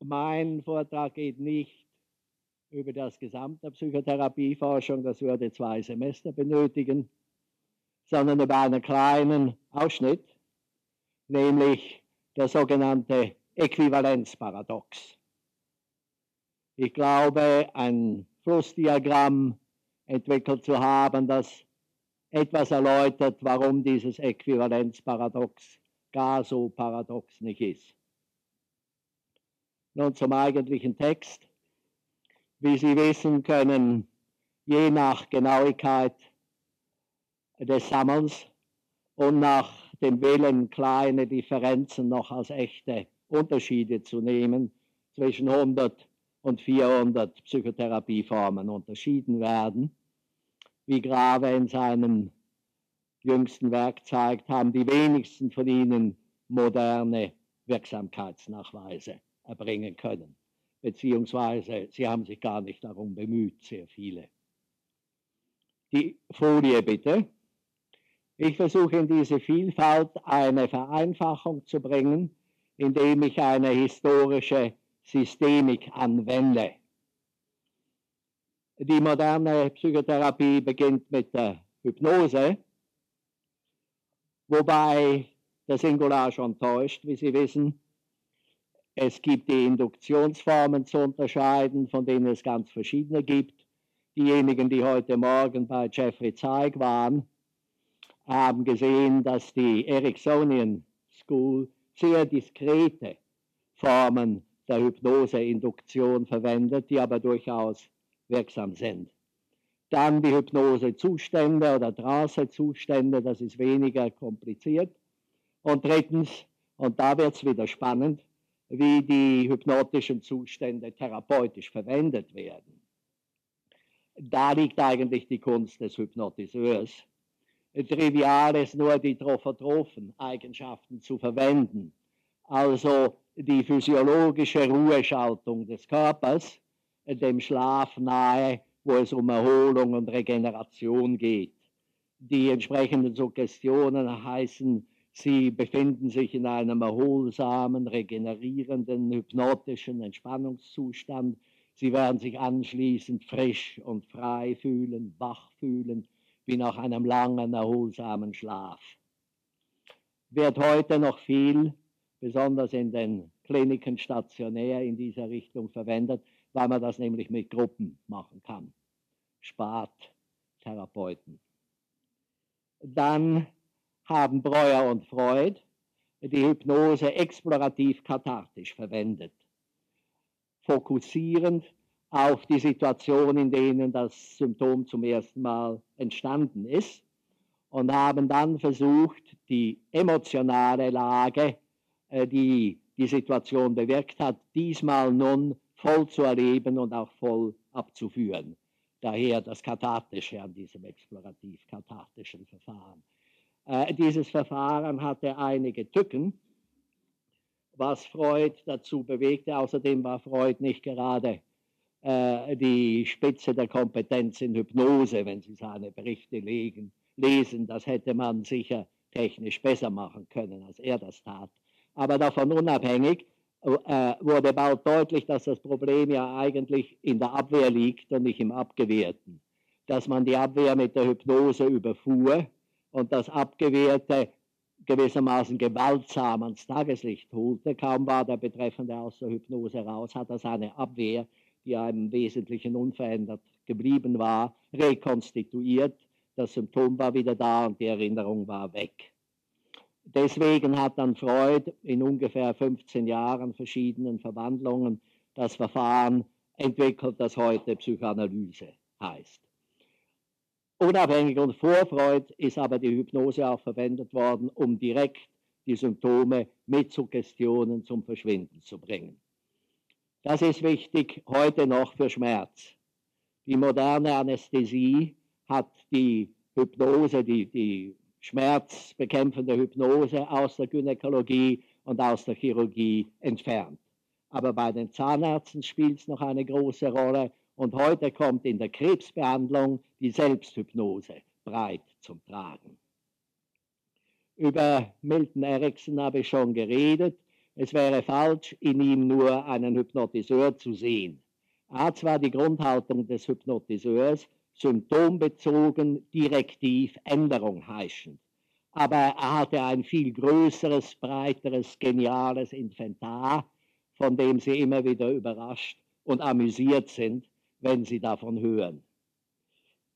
Mein Vortrag geht nicht über das gesamte Psychotherapieforschung, das würde zwei Semester benötigen, sondern über einen kleinen Ausschnitt, nämlich der sogenannte Äquivalenzparadox. Ich glaube, ein Flussdiagramm entwickelt zu haben, das etwas erläutert, warum dieses Äquivalenzparadox gar so paradox nicht ist. Nun zum eigentlichen Text. Wie Sie wissen, können je nach Genauigkeit des Sammelns und nach dem Willen, kleine Differenzen noch als echte Unterschiede zu nehmen, zwischen 100 und 400 Psychotherapieformen unterschieden werden. Wie Grave in seinem jüngsten Werk zeigt, haben die wenigsten von ihnen moderne Wirksamkeitsnachweise erbringen können beziehungsweise sie haben sich gar nicht darum bemüht, sehr viele. Die Folie bitte. Ich versuche in diese Vielfalt eine Vereinfachung zu bringen, indem ich eine historische Systemik anwende. Die moderne Psychotherapie beginnt mit der Hypnose, wobei der Singular schon täuscht, wie Sie wissen. Es gibt die Induktionsformen zu unterscheiden, von denen es ganz verschiedene gibt. Diejenigen, die heute Morgen bei Jeffrey Zeig waren, haben gesehen, dass die Ericksonian School sehr diskrete Formen der Hypnoseinduktion verwendet, die aber durchaus wirksam sind. Dann die Hypnosezustände oder Trance-Zustände, das ist weniger kompliziert. Und drittens, und da wird es wieder spannend, wie die hypnotischen Zustände therapeutisch verwendet werden. Da liegt eigentlich die Kunst des Hypnotiseurs. Trivial ist nur die trophotrophen Eigenschaften zu verwenden, also die physiologische Ruheschaltung des Körpers, dem Schlaf nahe, wo es um Erholung und Regeneration geht. Die entsprechenden Suggestionen heißen Sie befinden sich in einem erholsamen, regenerierenden, hypnotischen Entspannungszustand. Sie werden sich anschließend frisch und frei fühlen, wach fühlen, wie nach einem langen, erholsamen Schlaf. Wird heute noch viel, besonders in den Kliniken stationär in dieser Richtung verwendet, weil man das nämlich mit Gruppen machen kann. Spart Therapeuten. Dann haben Breuer und Freud die Hypnose explorativ-kathartisch verwendet, fokussierend auf die Situation, in denen das Symptom zum ersten Mal entstanden ist und haben dann versucht, die emotionale Lage, äh, die die Situation bewirkt hat, diesmal nun voll zu erleben und auch voll abzuführen. Daher das Kathartische an diesem explorativ-kathartischen Verfahren. Äh, dieses Verfahren hatte einige Tücken, was Freud dazu bewegte. Außerdem war Freud nicht gerade äh, die Spitze der Kompetenz in Hypnose, wenn Sie seine Berichte legen, lesen. Das hätte man sicher technisch besser machen können, als er das tat. Aber davon unabhängig äh, wurde bald deutlich, dass das Problem ja eigentlich in der Abwehr liegt und nicht im Abgewehrten. Dass man die Abwehr mit der Hypnose überfuhr und das Abgewehrte gewissermaßen gewaltsam ans Tageslicht holte. Kaum war der Betreffende aus der Hypnose raus, hat er seine Abwehr, die im Wesentlichen unverändert geblieben war, rekonstituiert. Das Symptom war wieder da und die Erinnerung war weg. Deswegen hat dann Freud in ungefähr 15 Jahren verschiedenen Verwandlungen das Verfahren entwickelt, das heute Psychoanalyse heißt. Unabhängig und vor Freud ist aber die Hypnose auch verwendet worden, um direkt die Symptome mit Suggestionen zum Verschwinden zu bringen. Das ist wichtig heute noch für Schmerz. Die moderne Anästhesie hat die Hypnose, die, die schmerzbekämpfende Hypnose aus der Gynäkologie und aus der Chirurgie entfernt. Aber bei den Zahnärzten spielt es noch eine große Rolle und heute kommt in der Krebsbehandlung die Selbsthypnose breit zum Tragen. Über Milton Erickson habe ich schon geredet. Es wäre falsch, in ihm nur einen Hypnotiseur zu sehen. Er hat zwar die Grundhaltung des Hypnotiseurs, symptombezogen, direktiv, Änderung heischend. Aber er hatte ein viel größeres, breiteres, geniales Inventar, von dem sie immer wieder überrascht und amüsiert sind, wenn sie davon hören.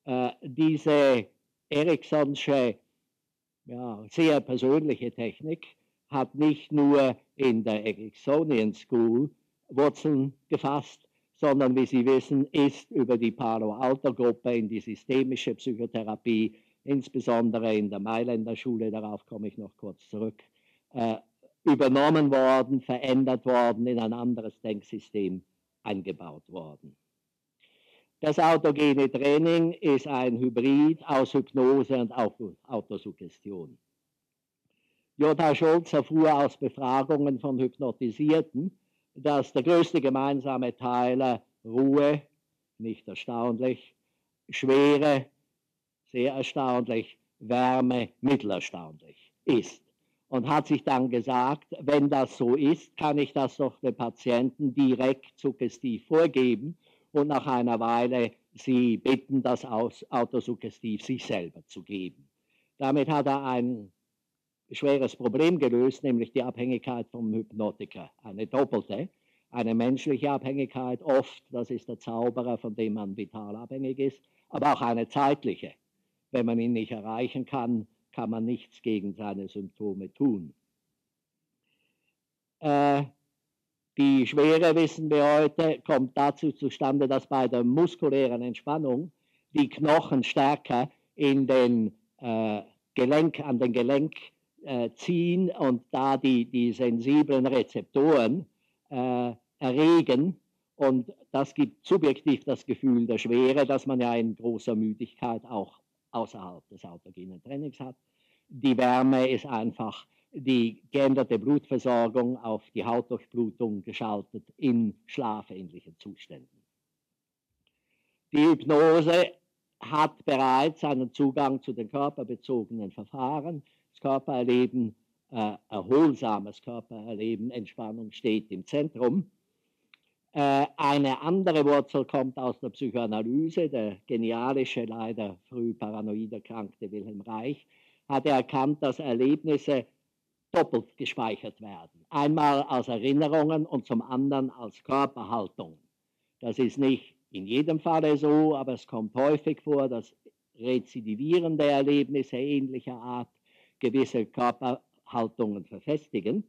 Äh, diese Ericssonsche ja, sehr persönliche Technik hat nicht nur in der Ericksonian School Wurzeln gefasst, sondern wie Sie wissen, ist über die Palo Alto Gruppe in die systemische Psychotherapie, insbesondere in der Mailänder Schule, darauf komme ich noch kurz zurück, äh, übernommen worden, verändert worden, in ein anderes Denksystem eingebaut worden. Das autogene Training ist ein Hybrid aus Hypnose und Autosuggestion. Jota Scholz erfuhr aus Befragungen von Hypnotisierten, dass der größte gemeinsame Teil Ruhe, nicht erstaunlich, Schwere, sehr erstaunlich, Wärme, mittelerstaunlich ist. Und hat sich dann gesagt, wenn das so ist, kann ich das doch den Patienten direkt suggestiv vorgeben und nach einer Weile sie bitten, das autosuggestiv sich selber zu geben. Damit hat er ein schweres Problem gelöst, nämlich die Abhängigkeit vom Hypnotiker. Eine doppelte, eine menschliche Abhängigkeit oft, das ist der Zauberer, von dem man vital abhängig ist, aber auch eine zeitliche. Wenn man ihn nicht erreichen kann, kann man nichts gegen seine Symptome tun. Äh, die Schwere, wissen wir heute, kommt dazu zustande, dass bei der muskulären Entspannung die Knochen stärker in den äh, Gelenk, an den Gelenk äh, ziehen und da die, die sensiblen Rezeptoren äh, erregen. Und das gibt subjektiv das Gefühl der Schwere, dass man ja in großer Müdigkeit auch außerhalb des autogenen Trainings hat. Die Wärme ist einfach die geänderte Blutversorgung auf die Hautdurchblutung geschaltet in schlafähnlichen Zuständen. Die Hypnose hat bereits einen Zugang zu den körperbezogenen Verfahren. Das Körpererleben, äh, erholsames Körpererleben, Entspannung steht im Zentrum. Äh, eine andere Wurzel kommt aus der Psychoanalyse. Der genialische, leider früh paranoid erkrankte Wilhelm Reich hat erkannt, dass Erlebnisse doppelt gespeichert werden. Einmal als Erinnerungen und zum anderen als Körperhaltung. Das ist nicht in jedem Falle so, aber es kommt häufig vor, dass rezidivierende Erlebnisse ähnlicher Art gewisse Körperhaltungen verfestigen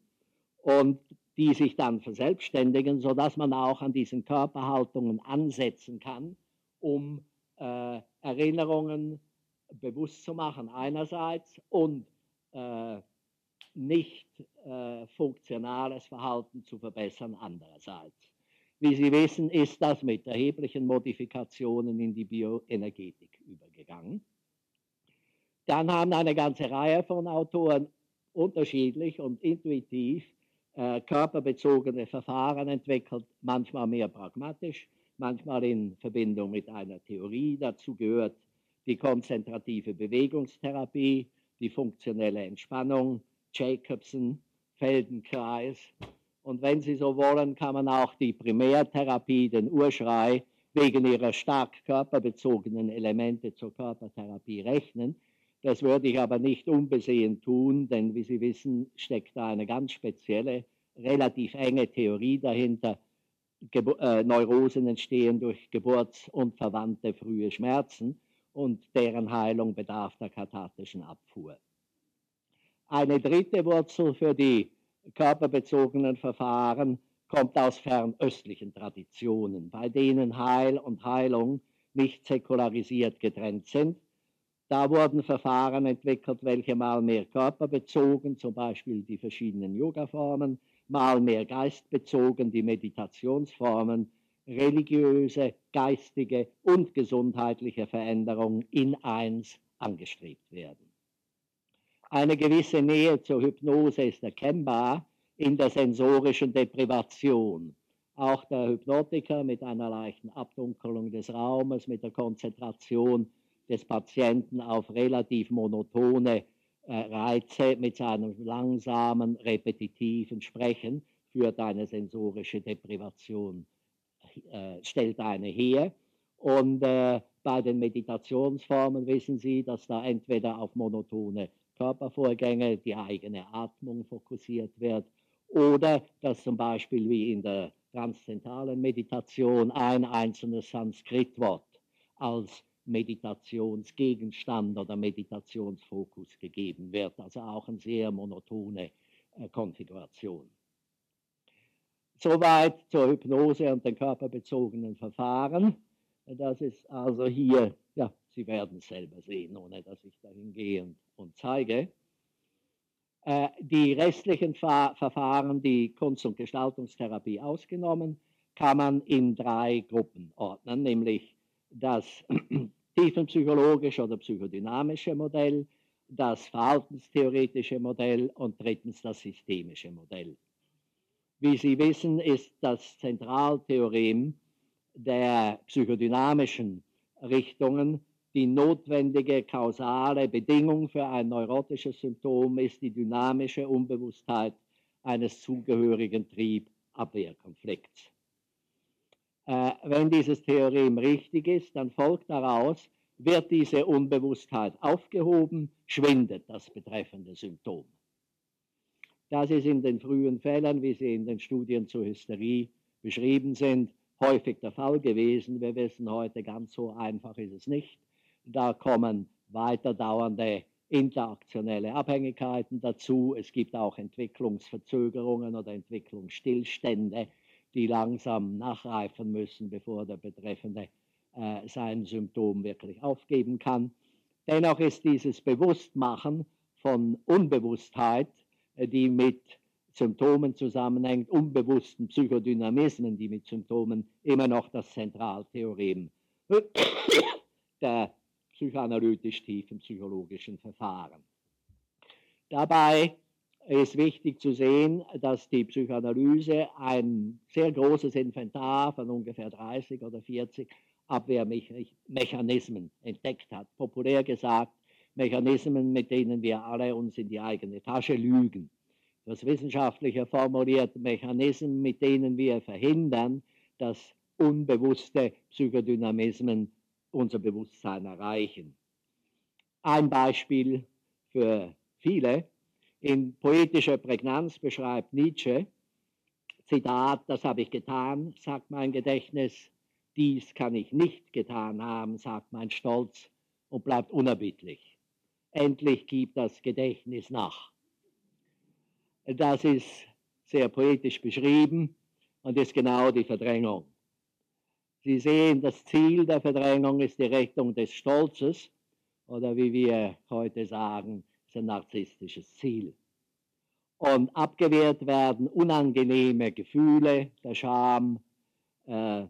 und die sich dann verselbstständigen, sodass man auch an diesen Körperhaltungen ansetzen kann, um äh, Erinnerungen bewusst zu machen einerseits und äh, nicht äh, funktionales Verhalten zu verbessern andererseits. Wie Sie wissen, ist das mit erheblichen Modifikationen in die Bioenergetik übergegangen. Dann haben eine ganze Reihe von Autoren unterschiedlich und intuitiv äh, körperbezogene Verfahren entwickelt, manchmal mehr pragmatisch, manchmal in Verbindung mit einer Theorie. Dazu gehört die konzentrative Bewegungstherapie, die funktionelle Entspannung, Jacobson, Feldenkreis. Und wenn Sie so wollen, kann man auch die Primärtherapie, den Urschrei, wegen ihrer stark körperbezogenen Elemente zur Körpertherapie rechnen. Das würde ich aber nicht unbesehen tun, denn wie Sie wissen, steckt da eine ganz spezielle, relativ enge Theorie dahinter. Ge äh, Neurosen entstehen durch Geburts- und verwandte frühe Schmerzen und deren Heilung bedarf der kathartischen Abfuhr. Eine dritte Wurzel für die körperbezogenen Verfahren kommt aus fernöstlichen Traditionen, bei denen Heil und Heilung nicht säkularisiert getrennt sind. Da wurden Verfahren entwickelt, welche mal mehr körperbezogen, zum Beispiel die verschiedenen Yoga-Formen, mal mehr geistbezogen, die Meditationsformen, religiöse, geistige und gesundheitliche Veränderungen in eins angestrebt werden. Eine gewisse Nähe zur Hypnose ist erkennbar in der sensorischen Deprivation. Auch der Hypnotiker mit einer leichten Abdunkelung des Raumes, mit der Konzentration des Patienten auf relativ monotone äh, Reize, mit seinem langsamen, repetitiven Sprechen, führt eine sensorische Deprivation, äh, stellt eine her. Und äh, bei den Meditationsformen wissen Sie, dass da entweder auf monotone Körpervorgänge, die eigene Atmung fokussiert wird, oder dass zum Beispiel wie in der transzentalen Meditation ein einzelnes Sanskritwort als Meditationsgegenstand oder Meditationsfokus gegeben wird. Also auch eine sehr monotone äh, Konfiguration. Soweit zur Hypnose und den körperbezogenen Verfahren. Das ist also hier, Sie werden es selber sehen, ohne dass ich dahin gehe und, und zeige. Äh, die restlichen Ver Verfahren, die Kunst- und Gestaltungstherapie ausgenommen, kann man in drei Gruppen ordnen, nämlich das tiefenpsychologische oder psychodynamische Modell, das verhaltenstheoretische Modell und drittens das systemische Modell. Wie Sie wissen, ist das Zentraltheorem der psychodynamischen Richtungen die notwendige kausale Bedingung für ein neurotisches Symptom ist die dynamische Unbewusstheit eines zugehörigen Trieb-Abwehrkonflikts. Äh, wenn dieses Theorem richtig ist, dann folgt daraus, wird diese Unbewusstheit aufgehoben, schwindet das betreffende Symptom. Das ist in den frühen Fällen, wie sie in den Studien zur Hysterie beschrieben sind, häufig der Fall gewesen. Wir wissen heute, ganz so einfach ist es nicht. Da kommen weiter dauernde interaktionelle Abhängigkeiten dazu. Es gibt auch Entwicklungsverzögerungen oder Entwicklungsstillstände, die langsam nachreifen müssen, bevor der Betreffende äh, sein Symptom wirklich aufgeben kann. Dennoch ist dieses Bewusstmachen von Unbewusstheit, äh, die mit Symptomen zusammenhängt, unbewussten Psychodynamismen, die mit Symptomen immer noch das Zentraltheorem der psychoanalytisch tiefen psychologischen Verfahren. Dabei ist wichtig zu sehen, dass die Psychoanalyse ein sehr großes Inventar von ungefähr 30 oder 40 Abwehrmechanismen entdeckt hat. Populär gesagt, Mechanismen, mit denen wir alle uns in die eigene Tasche lügen. Das wissenschaftliche formuliert Mechanismen, mit denen wir verhindern, dass unbewusste Psychodynamismen unser Bewusstsein erreichen. Ein Beispiel für viele. In poetischer Prägnanz beschreibt Nietzsche, Zitat, das habe ich getan, sagt mein Gedächtnis, dies kann ich nicht getan haben, sagt mein Stolz und bleibt unerbittlich. Endlich gibt das Gedächtnis nach. Das ist sehr poetisch beschrieben und ist genau die Verdrängung. Sie sehen, das Ziel der Verdrängung ist die Rettung des Stolzes oder wie wir heute sagen, ist ein narzisstisches Ziel. Und abgewehrt werden unangenehme Gefühle, der Scham, äh,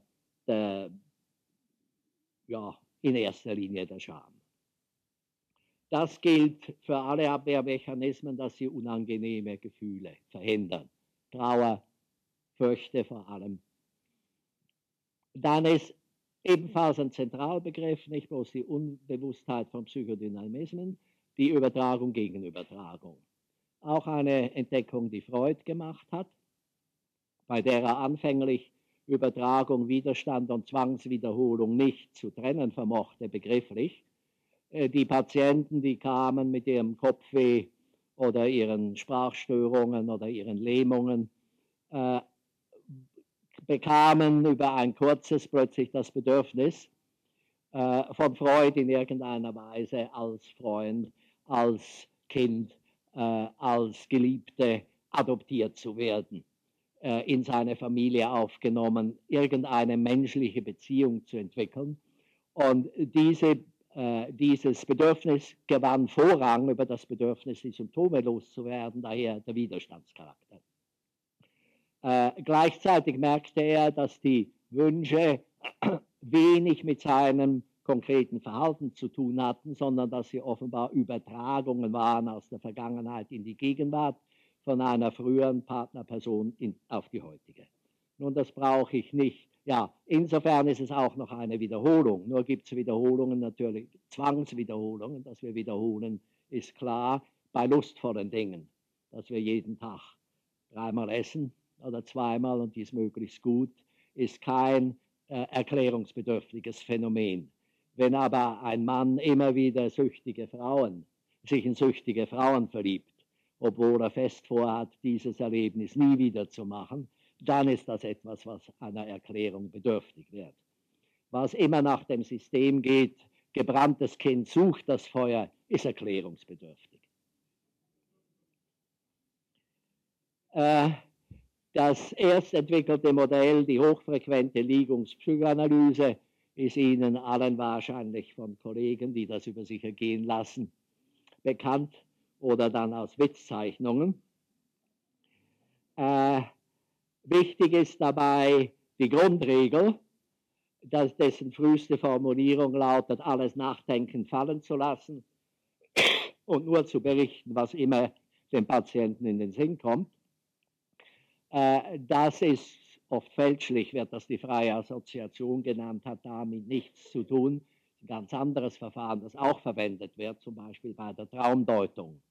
der, ja, in erster Linie der Scham. Das gilt für alle Abwehrmechanismen, dass sie unangenehme Gefühle verhindern. Trauer, Fürchte vor allem dann ist ebenfalls ein Zentralbegriff, nicht bloß die Unbewusstheit von Psychodynamismen, die Übertragung gegen Übertragung. Auch eine Entdeckung, die Freud gemacht hat, bei der er anfänglich Übertragung, Widerstand und Zwangswiederholung nicht zu trennen vermochte, begrifflich. Äh, die Patienten, die kamen mit ihrem Kopfweh oder ihren Sprachstörungen oder ihren Lähmungen, äh, bekamen über ein kurzes plötzlich das Bedürfnis, äh, von Freud in irgendeiner Weise als Freund, als Kind, äh, als Geliebte adoptiert zu werden, äh, in seine Familie aufgenommen, irgendeine menschliche Beziehung zu entwickeln. Und diese, äh, dieses Bedürfnis gewann Vorrang über das Bedürfnis, die Symptome loszuwerden, daher der Widerstandscharakter. Äh, gleichzeitig merkte er, dass die Wünsche wenig mit seinem konkreten Verhalten zu tun hatten, sondern dass sie offenbar Übertragungen waren aus der Vergangenheit in die Gegenwart von einer früheren Partnerperson in, auf die heutige. Nun, das brauche ich nicht. Ja, insofern ist es auch noch eine Wiederholung. Nur gibt es Wiederholungen natürlich, Zwangswiederholungen. Dass wir wiederholen, ist klar bei lustvollen Dingen. Dass wir jeden Tag dreimal essen, oder zweimal und dies möglichst gut, ist kein äh, erklärungsbedürftiges Phänomen. Wenn aber ein Mann immer wieder süchtige Frauen, sich in süchtige Frauen verliebt, obwohl er fest vorhat, dieses Erlebnis nie wieder zu machen, dann ist das etwas, was einer Erklärung bedürftig wird. Was immer nach dem System geht, gebranntes Kind sucht das Feuer, ist erklärungsbedürftig. Äh, das erst entwickelte Modell, die hochfrequente Liegungspsychoanalyse, ist Ihnen allen wahrscheinlich von Kollegen, die das über sich ergehen lassen, bekannt oder dann aus Witzzeichnungen. Äh, wichtig ist dabei die Grundregel, dass dessen früheste Formulierung lautet, alles Nachdenken fallen zu lassen und nur zu berichten, was immer dem Patienten in den Sinn kommt. Äh, das ist oft fälschlich, wird das die freie Assoziation genannt, hat damit nichts zu tun. Ein ganz anderes Verfahren, das auch verwendet wird, zum Beispiel bei der Traumdeutung.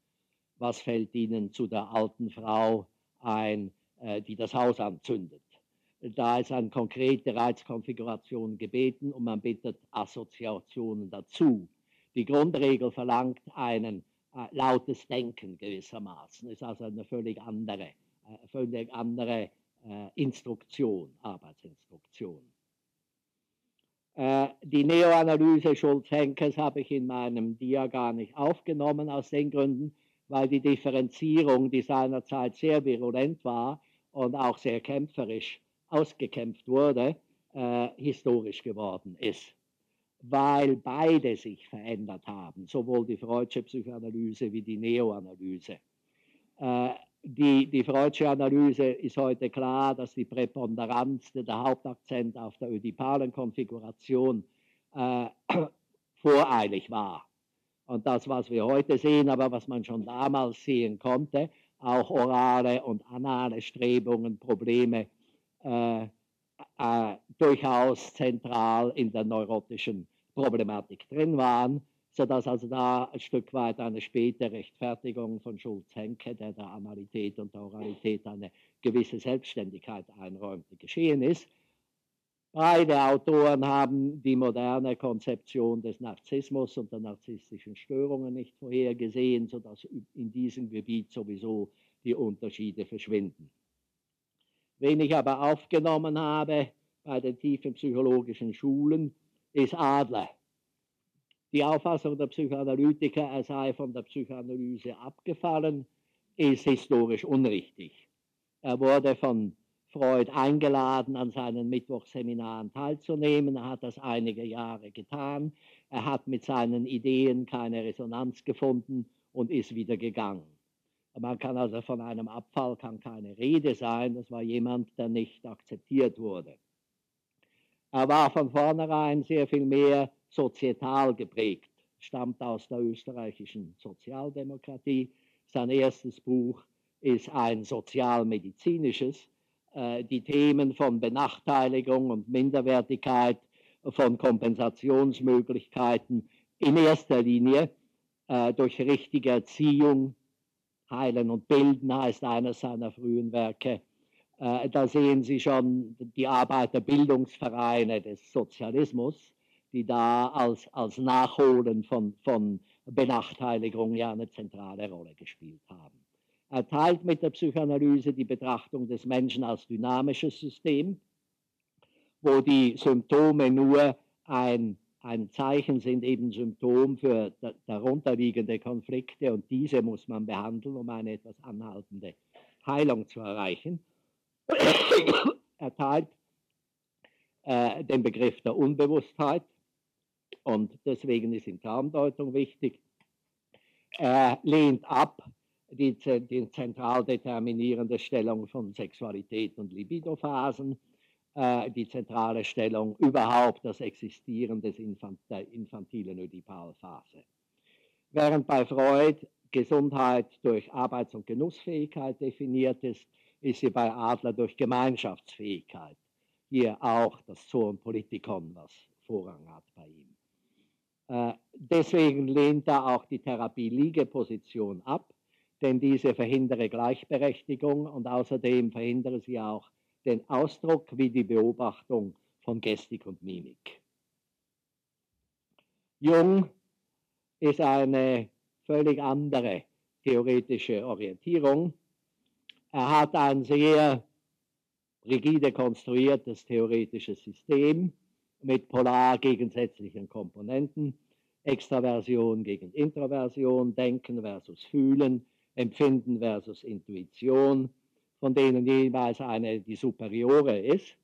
Was fällt Ihnen zu der alten Frau ein, äh, die das Haus anzündet? Da ist eine konkrete Reizkonfiguration gebeten und man bittet Assoziationen dazu. Die Grundregel verlangt ein äh, lautes Denken gewissermaßen, ist also eine völlig andere, völlig andere äh, Instruktion, Arbeitsinstruktion. Äh, die Neoanalyse Schulz-Henkes habe ich in meinem Dia gar nicht aufgenommen, aus den Gründen, weil die Differenzierung, die seinerzeit sehr virulent war und auch sehr kämpferisch ausgekämpft wurde, äh, historisch geworden ist. Weil beide sich verändert haben, sowohl die Freudsche Psychoanalyse wie die Neoanalyse. Äh, die, die Freudsche Analyse ist heute klar, dass die Präponderanz, der Hauptakzent auf der ödipalen Konfiguration äh, voreilig war. Und das, was wir heute sehen, aber was man schon damals sehen konnte, auch orale und anale Strebungen, Probleme äh, äh, durchaus zentral in der neurotischen Problematik drin waren, sodass also da ein Stück weit eine späte Rechtfertigung von Schulz-Henke, der der Amalität und der Oralität eine gewisse Selbstständigkeit einräumte, geschehen ist. Beide Autoren haben die moderne Konzeption des Narzissmus und der narzisstischen Störungen nicht vorhergesehen, sodass in diesem Gebiet sowieso die Unterschiede verschwinden. Wen ich aber aufgenommen habe bei den tiefen psychologischen Schulen, ist Adler. Die Auffassung der Psychoanalytiker, er sei von der Psychoanalyse abgefallen, ist historisch unrichtig. Er wurde von Freud eingeladen, an seinen Mittwochsseminaren teilzunehmen. Er hat das einige Jahre getan. Er hat mit seinen Ideen keine Resonanz gefunden und ist wieder gegangen. Man kann also von einem Abfall kann keine Rede sein. Das war jemand, der nicht akzeptiert wurde. Er war von vornherein sehr viel mehr sozietal geprägt, stammt aus der österreichischen Sozialdemokratie. Sein erstes Buch ist ein sozialmedizinisches. Äh, die Themen von Benachteiligung und Minderwertigkeit, von Kompensationsmöglichkeiten in erster Linie äh, durch richtige Erziehung Heilen und Bilden heißt eines seiner frühen Werke. Äh, da sehen Sie schon die Arbeiterbildungsvereine des Sozialismus, die da als, als Nachholen von, von Benachteiligung ja eine zentrale Rolle gespielt haben. Er teilt mit der Psychoanalyse die Betrachtung des Menschen als dynamisches System, wo die Symptome nur ein ein Zeichen sind eben Symptom für darunterliegende Konflikte und diese muss man behandeln, um eine etwas anhaltende Heilung zu erreichen. er teilt äh, den Begriff der Unbewusstheit und deswegen ist in Traumdeutung wichtig. Er lehnt ab die, die zentral determinierende Stellung von Sexualität und Libidophasen äh, die zentrale Stellung überhaupt das Existieren des Infant der infantilen Ödipalphase. Während bei Freud Gesundheit durch Arbeits- und Genussfähigkeit definiert ist, ist sie bei Adler durch Gemeinschaftsfähigkeit. Hier auch das Zoon Politikon, was Vorrang hat bei ihm. Äh, deswegen lehnt er auch die Therapie-Liegeposition ab. denn diese verhindere Gleichberechtigung und außerdem verhindere sie auch den Ausdruck wie die Beobachtung von Gestik und Mimik. Jung ist eine völlig andere theoretische Orientierung. Er hat ein sehr rigide konstruiertes theoretisches System mit polar gegensätzlichen Komponenten, Extraversion gegen Introversion, Denken versus Fühlen, Empfinden versus Intuition, von denen jeweils eine die superiore ist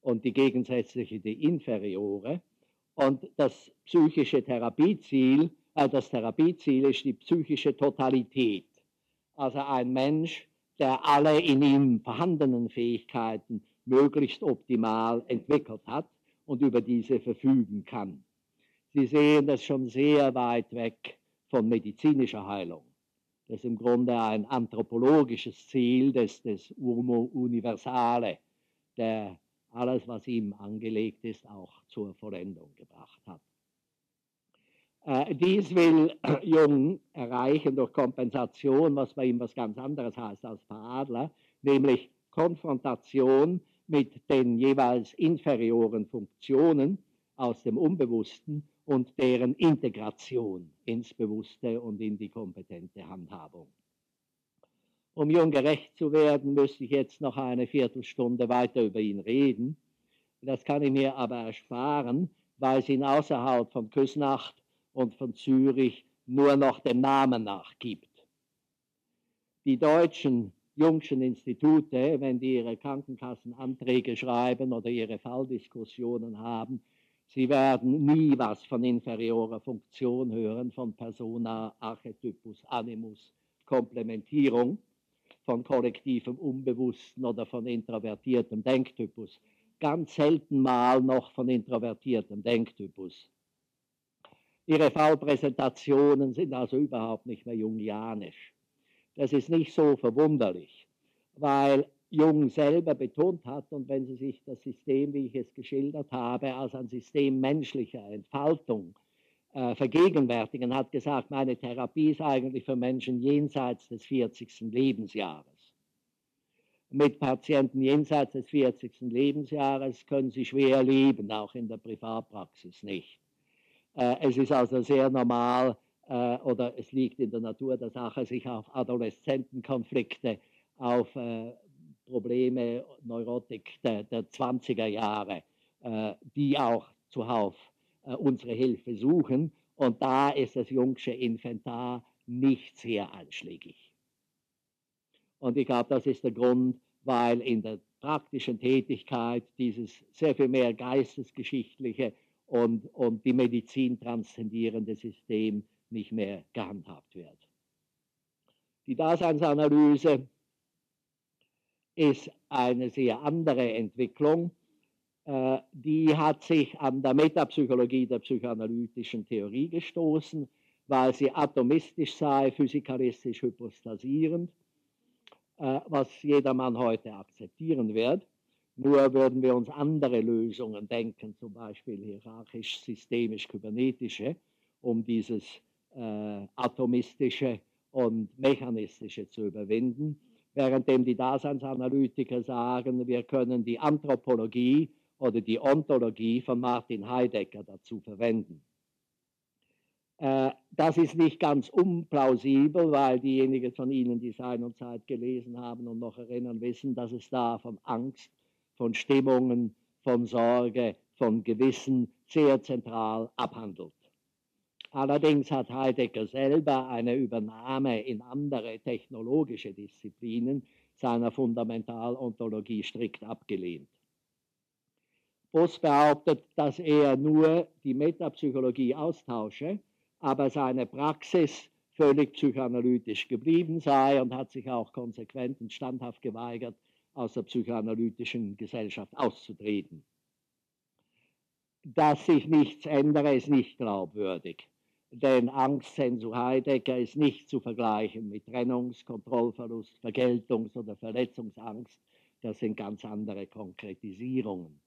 und die gegensätzliche die inferiore. Und das psychische Therapieziel, äh, das Therapieziel ist die psychische Totalität. Also ein Mensch, der alle in ihm vorhandenen Fähigkeiten möglichst optimal entwickelt hat und über diese verfügen kann. Sie sehen das schon sehr weit weg von medizinischer Heilung. Das ist im Grunde ein anthropologisches Ziel des, des Urmo Universale, der alles, was ihm angelegt ist, auch zur Vollendung gebracht hat. Äh, dies will Jung erreichen durch Kompensation, was bei ihm was ganz anderes heißt als bei Adler, nämlich Konfrontation mit den jeweils inferioren Funktionen aus dem Unbewussten und deren Integration ins Bewusste und in die kompetente Handhabung. Um Jung gerecht zu werden, müsste ich jetzt noch eine Viertelstunde weiter über ihn reden. Das kann ich mir aber ersparen, weil es ihn außerhalb von Küsnacht und von Zürich nur noch dem Namen nach gibt. Die deutschen Jungschen Institute, wenn die ihre Krankenkassenanträge schreiben oder ihre Falldiskussionen haben, sie werden nie was von inferiorer Funktion hören, von Persona, Archetypus, Animus, Komplementierung, von kollektivem Unbewussten oder von introvertiertem Denktypus. Ganz selten mal noch von introvertiertem Denktypus. Ihre Fallpräsentationen sind also überhaupt nicht mehr jungianisch. Das ist nicht so verwunderlich, weil Jung selber betont hat, und wenn Sie sich das System, wie ich es geschildert habe, als ein System menschlicher Entfaltung äh, vergegenwärtigen, hat gesagt, meine Therapie ist eigentlich für Menschen jenseits des 40. Lebensjahres. Mit Patienten jenseits des 40. Lebensjahres können sie schwer leben, auch in der Privatpraxis nicht. Äh, es ist also sehr normal, äh, oder es liegt in der Natur der Sache, sich auf Adoleszentenkonflikte, auf äh, Probleme, Neurotik der, der 20er Jahre, äh, die auch zuhauf äh, unsere Hilfe suchen. Und da ist das Jungsche Inventar nicht sehr einschlägig. Und ich glaube, das ist der Grund, weil in der praktischen Tätigkeit dieses sehr viel mehr geistesgeschichtliche und, und die Medizin transzendierende System nicht mehr gehandhabt wird. Die Daseinsanalyse ist eine sehr andere Entwicklung. Äh, die hat sich an der Metapsychologie der psychoanalytischen Theorie gestoßen, weil sie atomistisch sei, physikalistisch hypostasierend, äh, was jedermann heute akzeptieren wird. Nur würden wir uns andere Lösungen denken, zum Beispiel hierarchisch, systemisch, kybernetische, um dieses äh, atomistische und mechanistische zu überwinden, währenddem die Daseinsanalytiker sagen, wir können die Anthropologie oder die Ontologie von Martin Heidegger dazu verwenden. Äh, das ist nicht ganz unplausibel, weil diejenigen von Ihnen, die Sein und Zeit gelesen haben und noch erinnern, wissen, dass es da von Angst, von Stimmungen, von Sorge, von Gewissen sehr zentral abhandelt. Allerdings hat Heidegger selber eine Übernahme in andere technologische Disziplinen seiner Fundamentalontologie strikt abgelehnt. Voss behauptet, dass er nur die Metapsychologie austausche, aber seine Praxis völlig psychoanalytisch geblieben sei und hat sich auch konsequent und standhaft geweigert, aus der psychoanalytischen Gesellschaft auszutreten. Dass sich nichts ändere, ist nicht glaubwürdig denn Angst, Sensu Heidegger, ist nicht zu vergleichen mit Trennungs-, Kontrollverlust, Vergeltungs- oder Verletzungsangst. Das sind ganz andere Konkretisierungen.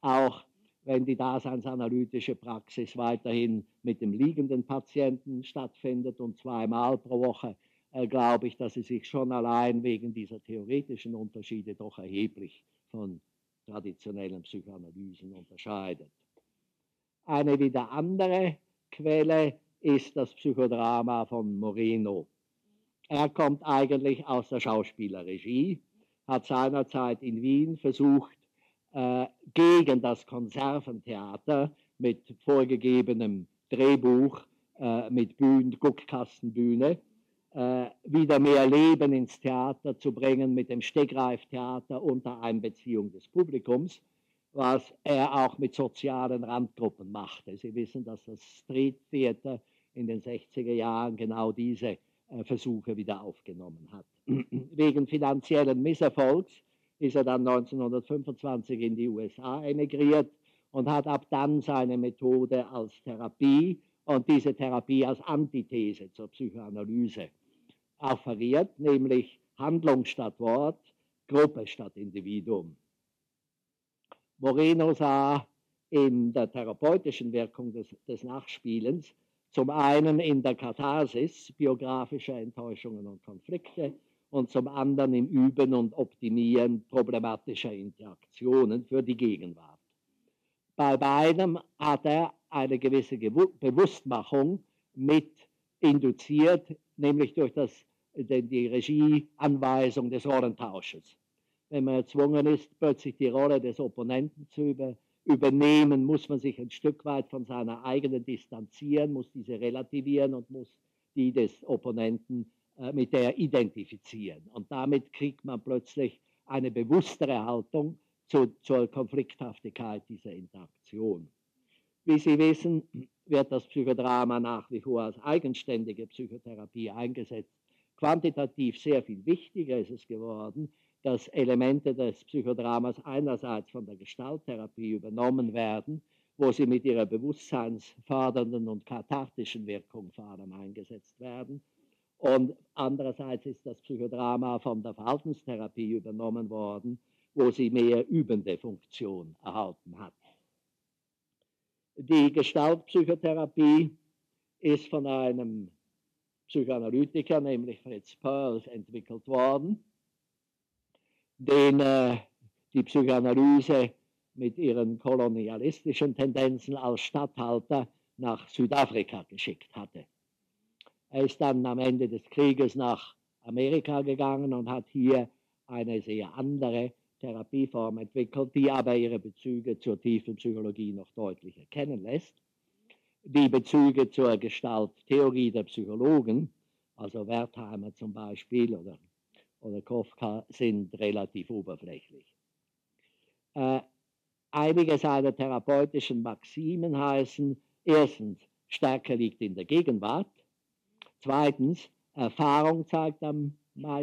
Auch wenn die daseinsanalytische Praxis weiterhin mit dem liegenden Patienten stattfindet und zweimal pro Woche äh, glaube ich, dass sie sich schon allein wegen dieser theoretischen Unterschiede doch erheblich von traditionellen Psychoanalysen unterscheidet. Eine wieder andere Quelle ist das Psychodrama von Moreno. Er kommt eigentlich aus der Schauspielerregie, hat seinerzeit in Wien versucht, äh, gegen das Konserventheater mit vorgegebenem Drehbuch, äh, mit Bühnen, Guckkastenbühne, äh, wieder mehr Leben ins Theater zu bringen mit dem Stegreiftheater unter Einbeziehung des Publikums, was er auch mit sozialen Randgruppen machte. Sie wissen, dass das Street Theater in den 60er Jahren genau diese äh, Versuche wieder aufgenommen hat. Wegen finanziellen Misserfolgs ist er dann 1925 in die USA emigriert und hat ab dann seine Methode als Therapie und diese Therapie als Antithese zur Psychoanalyse offeriert, nämlich Handlung statt Wort, Gruppe statt Individuum. Moreno sah in der therapeutischen Wirkung des, des Nachspielens zum einen in der Katharsis biografischer Enttäuschungen und Konflikte und zum anderen im Üben und Optimieren problematischer Interaktionen für die Gegenwart. Bei beidem hat er eine gewisse Bewusstmachung mit induziert, nämlich durch das, die Regieanweisung des Rollentausches. Wenn man erzwungen ist, plötzlich die Rolle des Opponenten zu über, übernehmen, muss man sich ein Stück weit von seiner eigenen distanzieren, muss diese relativieren und muss die des Opponenten äh, mit der identifizieren. Und damit kriegt man plötzlich eine bewusstere Haltung zu, zur Konflikthaftigkeit dieser Interaktion. Wie Sie wissen, wird das Psychodrama nach wie vor als eigenständige Psychotherapie eingesetzt. Quantitativ sehr viel wichtiger ist es geworden, dass Elemente des Psychodramas einerseits von der Gestalttherapie übernommen werden, wo sie mit ihrer bewusstseinsfördernden und kathartischen Wirkung vor allem eingesetzt werden. Und andererseits ist das Psychodrama von der Verhaltenstherapie übernommen worden, wo sie mehr übende Funktion erhalten hat. Die Gestaltpsychotherapie ist von einem Psychoanalytiker, nämlich Fritz Perls, entwickelt worden den äh, die Psychoanalyse mit ihren kolonialistischen Tendenzen als Statthalter nach Südafrika geschickt hatte. Er ist dann am Ende des Krieges nach Amerika gegangen und hat hier eine sehr andere Therapieform entwickelt, die aber ihre Bezüge zur tiefen Psychologie noch deutlich erkennen lässt. Die Bezüge zur Gestalttheorie der Psychologen, also Wertheimer zum Beispiel oder oder Kafka sind relativ oberflächlich. Äh, einige seiner therapeutischen Maximen heißen, erstens, Stärke liegt in der Gegenwart, zweitens, Erfahrung zeigt am,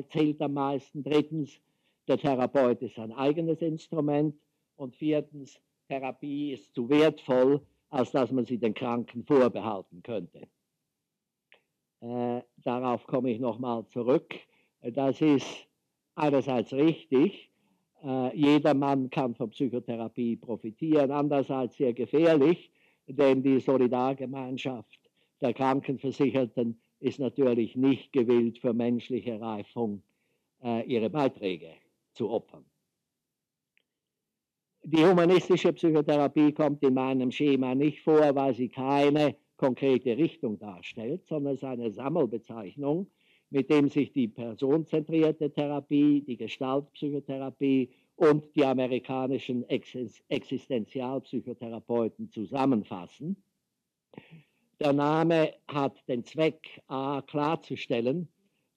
zählt am meisten, drittens, der Therapeut ist ein eigenes Instrument und viertens, Therapie ist zu wertvoll, als dass man sie den Kranken vorbehalten könnte. Äh, darauf komme ich nochmal zurück. Das ist einerseits richtig, äh, jeder Mann kann von Psychotherapie profitieren, andererseits sehr gefährlich, denn die Solidargemeinschaft der Krankenversicherten ist natürlich nicht gewillt, für menschliche Reifung äh, ihre Beiträge zu opfern. Die humanistische Psychotherapie kommt in meinem Schema nicht vor, weil sie keine konkrete Richtung darstellt, sondern es ist eine Sammelbezeichnung mit dem sich die personenzentrierte Therapie, die Gestaltpsychotherapie und die amerikanischen Existenzialpsychotherapeuten zusammenfassen. Der Name hat den Zweck, a, klarzustellen,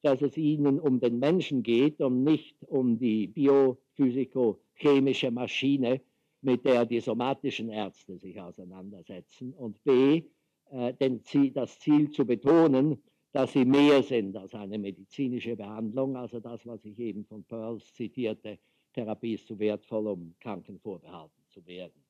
dass es ihnen um den Menschen geht und nicht um die biophysikochemische Maschine, mit der die somatischen Ärzte sich auseinandersetzen. Und b, äh, den, das Ziel zu betonen, dass sie mehr sind als eine medizinische Behandlung, also das, was ich eben von Pearls zitierte, Therapie ist zu wertvoll, um Kranken vorbehalten zu werden.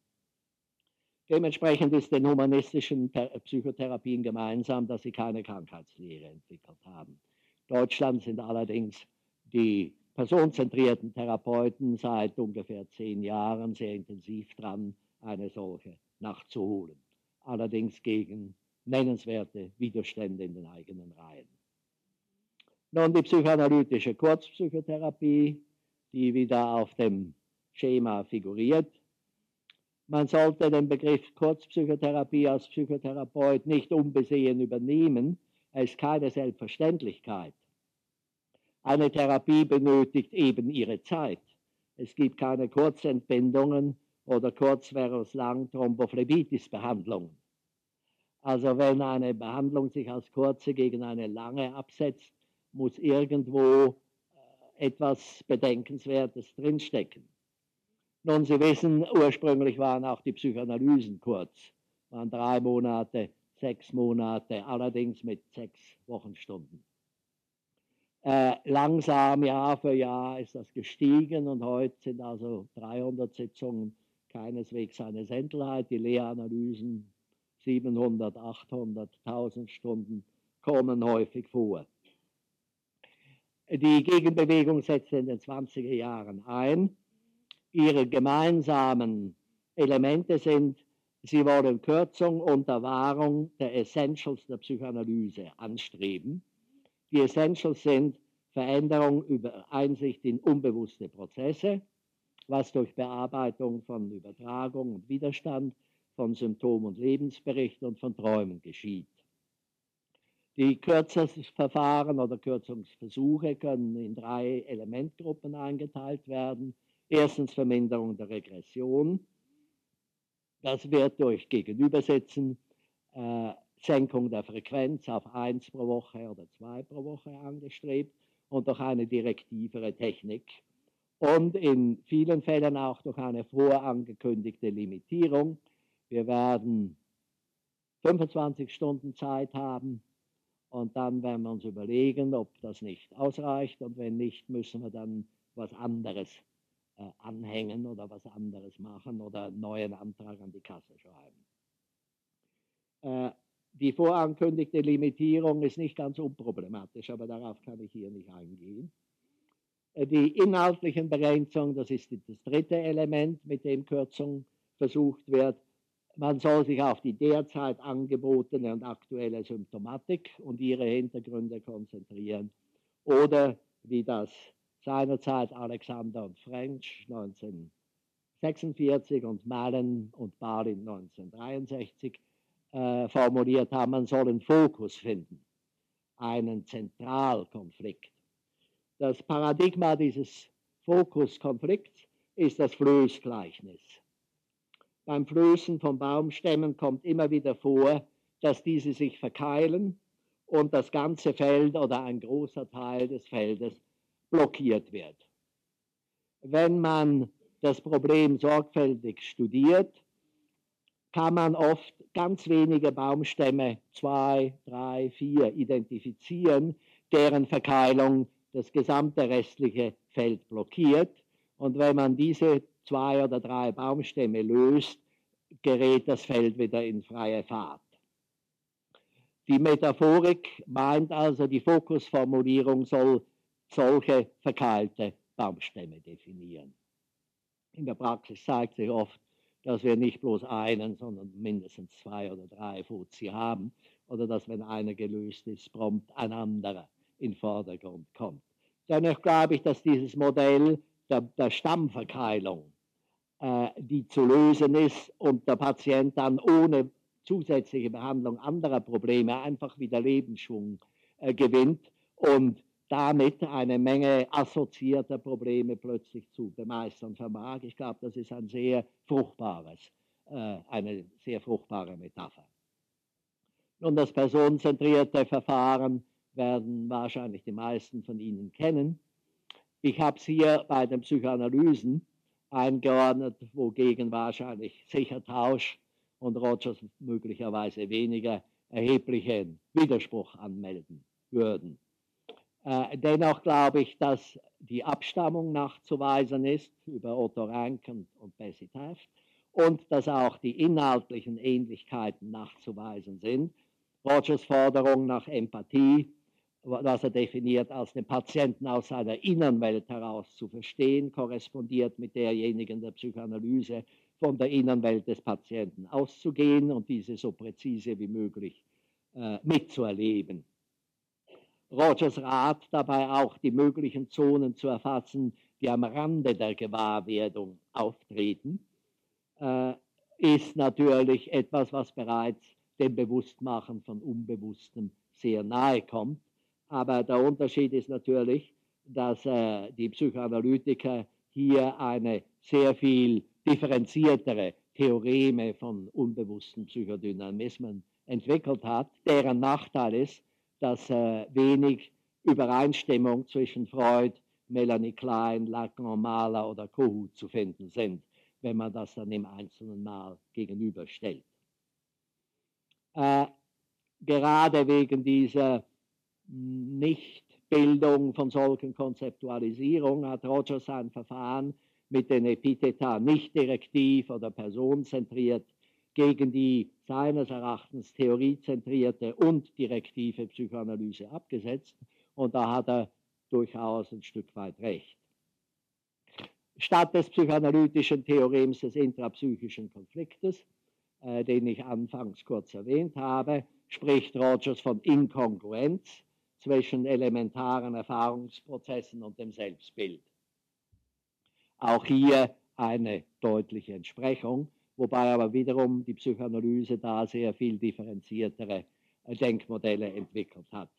Dementsprechend ist den humanistischen Psychotherapien gemeinsam, dass sie keine Krankheitslehre entwickelt haben. In Deutschland sind allerdings die personenzentrierten Therapeuten seit ungefähr zehn Jahren sehr intensiv dran, eine solche nachzuholen. Allerdings gegen nennenswerte Widerstände in den eigenen Reihen. Nun die psychoanalytische Kurzpsychotherapie, die wieder auf dem Schema figuriert. Man sollte den Begriff Kurzpsychotherapie als Psychotherapeut nicht unbesehen übernehmen. Er ist keine Selbstverständlichkeit. Eine Therapie benötigt eben ihre Zeit. Es gibt keine Kurzentbindungen oder kurz versus lang Thrombophlebitis-Behandlungen. Also wenn eine Behandlung sich als kurze gegen eine lange absetzt, muss irgendwo äh, etwas Bedenkenswertes drinstecken. Nun, Sie wissen, ursprünglich waren auch die Psychoanalysen kurz, waren drei Monate, sechs Monate, allerdings mit sechs Wochenstunden. Äh, langsam, Jahr für Jahr ist das gestiegen und heute sind also 300 Sitzungen keineswegs eine Seltenheit. Die Lehranalysen 700, 800, 1000 Stunden kommen häufig vor. Die Gegenbewegung setzte in den 20er Jahren ein. Ihre gemeinsamen Elemente sind, sie wollen Kürzung unter Wahrung der Essentials der Psychoanalyse anstreben. Die Essentials sind Veränderung über Einsicht in unbewusste Prozesse, was durch Bearbeitung von Übertragung und Widerstand, von Symptom- und Lebensberichten und von Träumen geschieht. Die Kürzungsverfahren oder Kürzungsversuche können in drei Elementgruppen eingeteilt werden. Erstens Verminderung der Regression. Das wird durch Gegenübersetzen, äh, Senkung der Frequenz auf eins pro Woche oder zwei pro Woche angestrebt und durch eine direktivere Technik und in vielen Fällen auch durch eine vorangekündigte Limitierung. Wir werden 25 Stunden Zeit haben, und dann werden wir uns überlegen, ob das nicht ausreicht. Und wenn nicht, müssen wir dann was anderes äh, anhängen oder was anderes machen oder einen neuen Antrag an die Kasse schreiben. Äh, die vorankündigte Limitierung ist nicht ganz unproblematisch, aber darauf kann ich hier nicht eingehen. Äh, die inhaltlichen Begrenzungen, das ist das dritte Element, mit dem Kürzung versucht wird, man soll sich auf die derzeit angebotene und aktuelle Symptomatik und ihre Hintergründe konzentrieren. Oder wie das seinerzeit Alexander und French 1946 und Malen und Balin 1963 äh, formuliert haben, man soll einen Fokus finden, einen Zentralkonflikt. Das Paradigma dieses Fokuskonflikts ist das Flößgleichnis. Beim Flößen von Baumstämmen kommt immer wieder vor, dass diese sich verkeilen und das ganze Feld oder ein großer Teil des Feldes blockiert wird. Wenn man das Problem sorgfältig studiert, kann man oft ganz wenige Baumstämme, zwei, drei, vier, identifizieren, deren Verkeilung das gesamte restliche Feld blockiert. Und wenn man diese zwei oder drei Baumstämme löst, gerät das Feld wieder in freie Fahrt. Die Metaphorik meint also, die Fokusformulierung soll solche verkeilte Baumstämme definieren. In der Praxis zeigt sich oft, dass wir nicht bloß einen, sondern mindestens zwei oder drei Fuzzi haben oder dass, wenn einer gelöst ist, prompt ein anderer in den Vordergrund kommt. Dennoch glaube ich, dass dieses Modell der, der Stammverkeilung äh, die zu lösen ist und der Patient dann ohne zusätzliche Behandlung anderer Probleme einfach wieder Lebensschwung äh, gewinnt und damit eine Menge assoziierter Probleme plötzlich zu bemeistern vermag. Ich glaube, das ist ein sehr fruchtbares, äh, eine sehr fruchtbare Metapher. Nun, das personenzentrierte Verfahren werden wahrscheinlich die meisten von Ihnen kennen. Ich habe es hier bei den Psychoanalysen eingeordnet, wogegen wahrscheinlich sicher Tausch und Rogers möglicherweise weniger erheblichen Widerspruch anmelden würden. Äh, dennoch glaube ich, dass die Abstammung nachzuweisen ist über Otto Rank und, und Bessie Taft und dass auch die inhaltlichen Ähnlichkeiten nachzuweisen sind. Rogers Forderung nach Empathie was er definiert als den Patienten aus seiner Innenwelt heraus zu verstehen, korrespondiert mit derjenigen der Psychoanalyse, von der Innenwelt des Patienten auszugehen und diese so präzise wie möglich äh, mitzuerleben. Rogers Rat dabei auch die möglichen Zonen zu erfassen, die am Rande der Gewahrwerdung auftreten, äh, ist natürlich etwas, was bereits dem Bewusstmachen von Unbewusstem sehr nahe kommt. Aber der Unterschied ist natürlich, dass äh, die Psychoanalytiker hier eine sehr viel differenziertere Theoreme von unbewussten Psychodynamismen entwickelt hat, deren Nachteil ist, dass äh, wenig Übereinstimmung zwischen Freud, Melanie Klein, Lacan, Mahler oder Kohut zu finden sind, wenn man das dann im Einzelnen mal gegenüberstellt. Äh, gerade wegen dieser Nichtbildung von solchen Konzeptualisierungen hat Rogers sein Verfahren mit den Epitheta nicht direktiv oder personenzentriert gegen die seines Erachtens theoriezentrierte und direktive Psychoanalyse abgesetzt. Und da hat er durchaus ein Stück weit recht. Statt des psychoanalytischen Theorems des intrapsychischen Konfliktes, äh, den ich anfangs kurz erwähnt habe, spricht Rogers von Inkongruenz zwischen elementaren Erfahrungsprozessen und dem Selbstbild. Auch hier eine deutliche Entsprechung wobei aber wiederum die Psychoanalyse da sehr viel differenziertere äh, Denkmodelle entwickelt hat.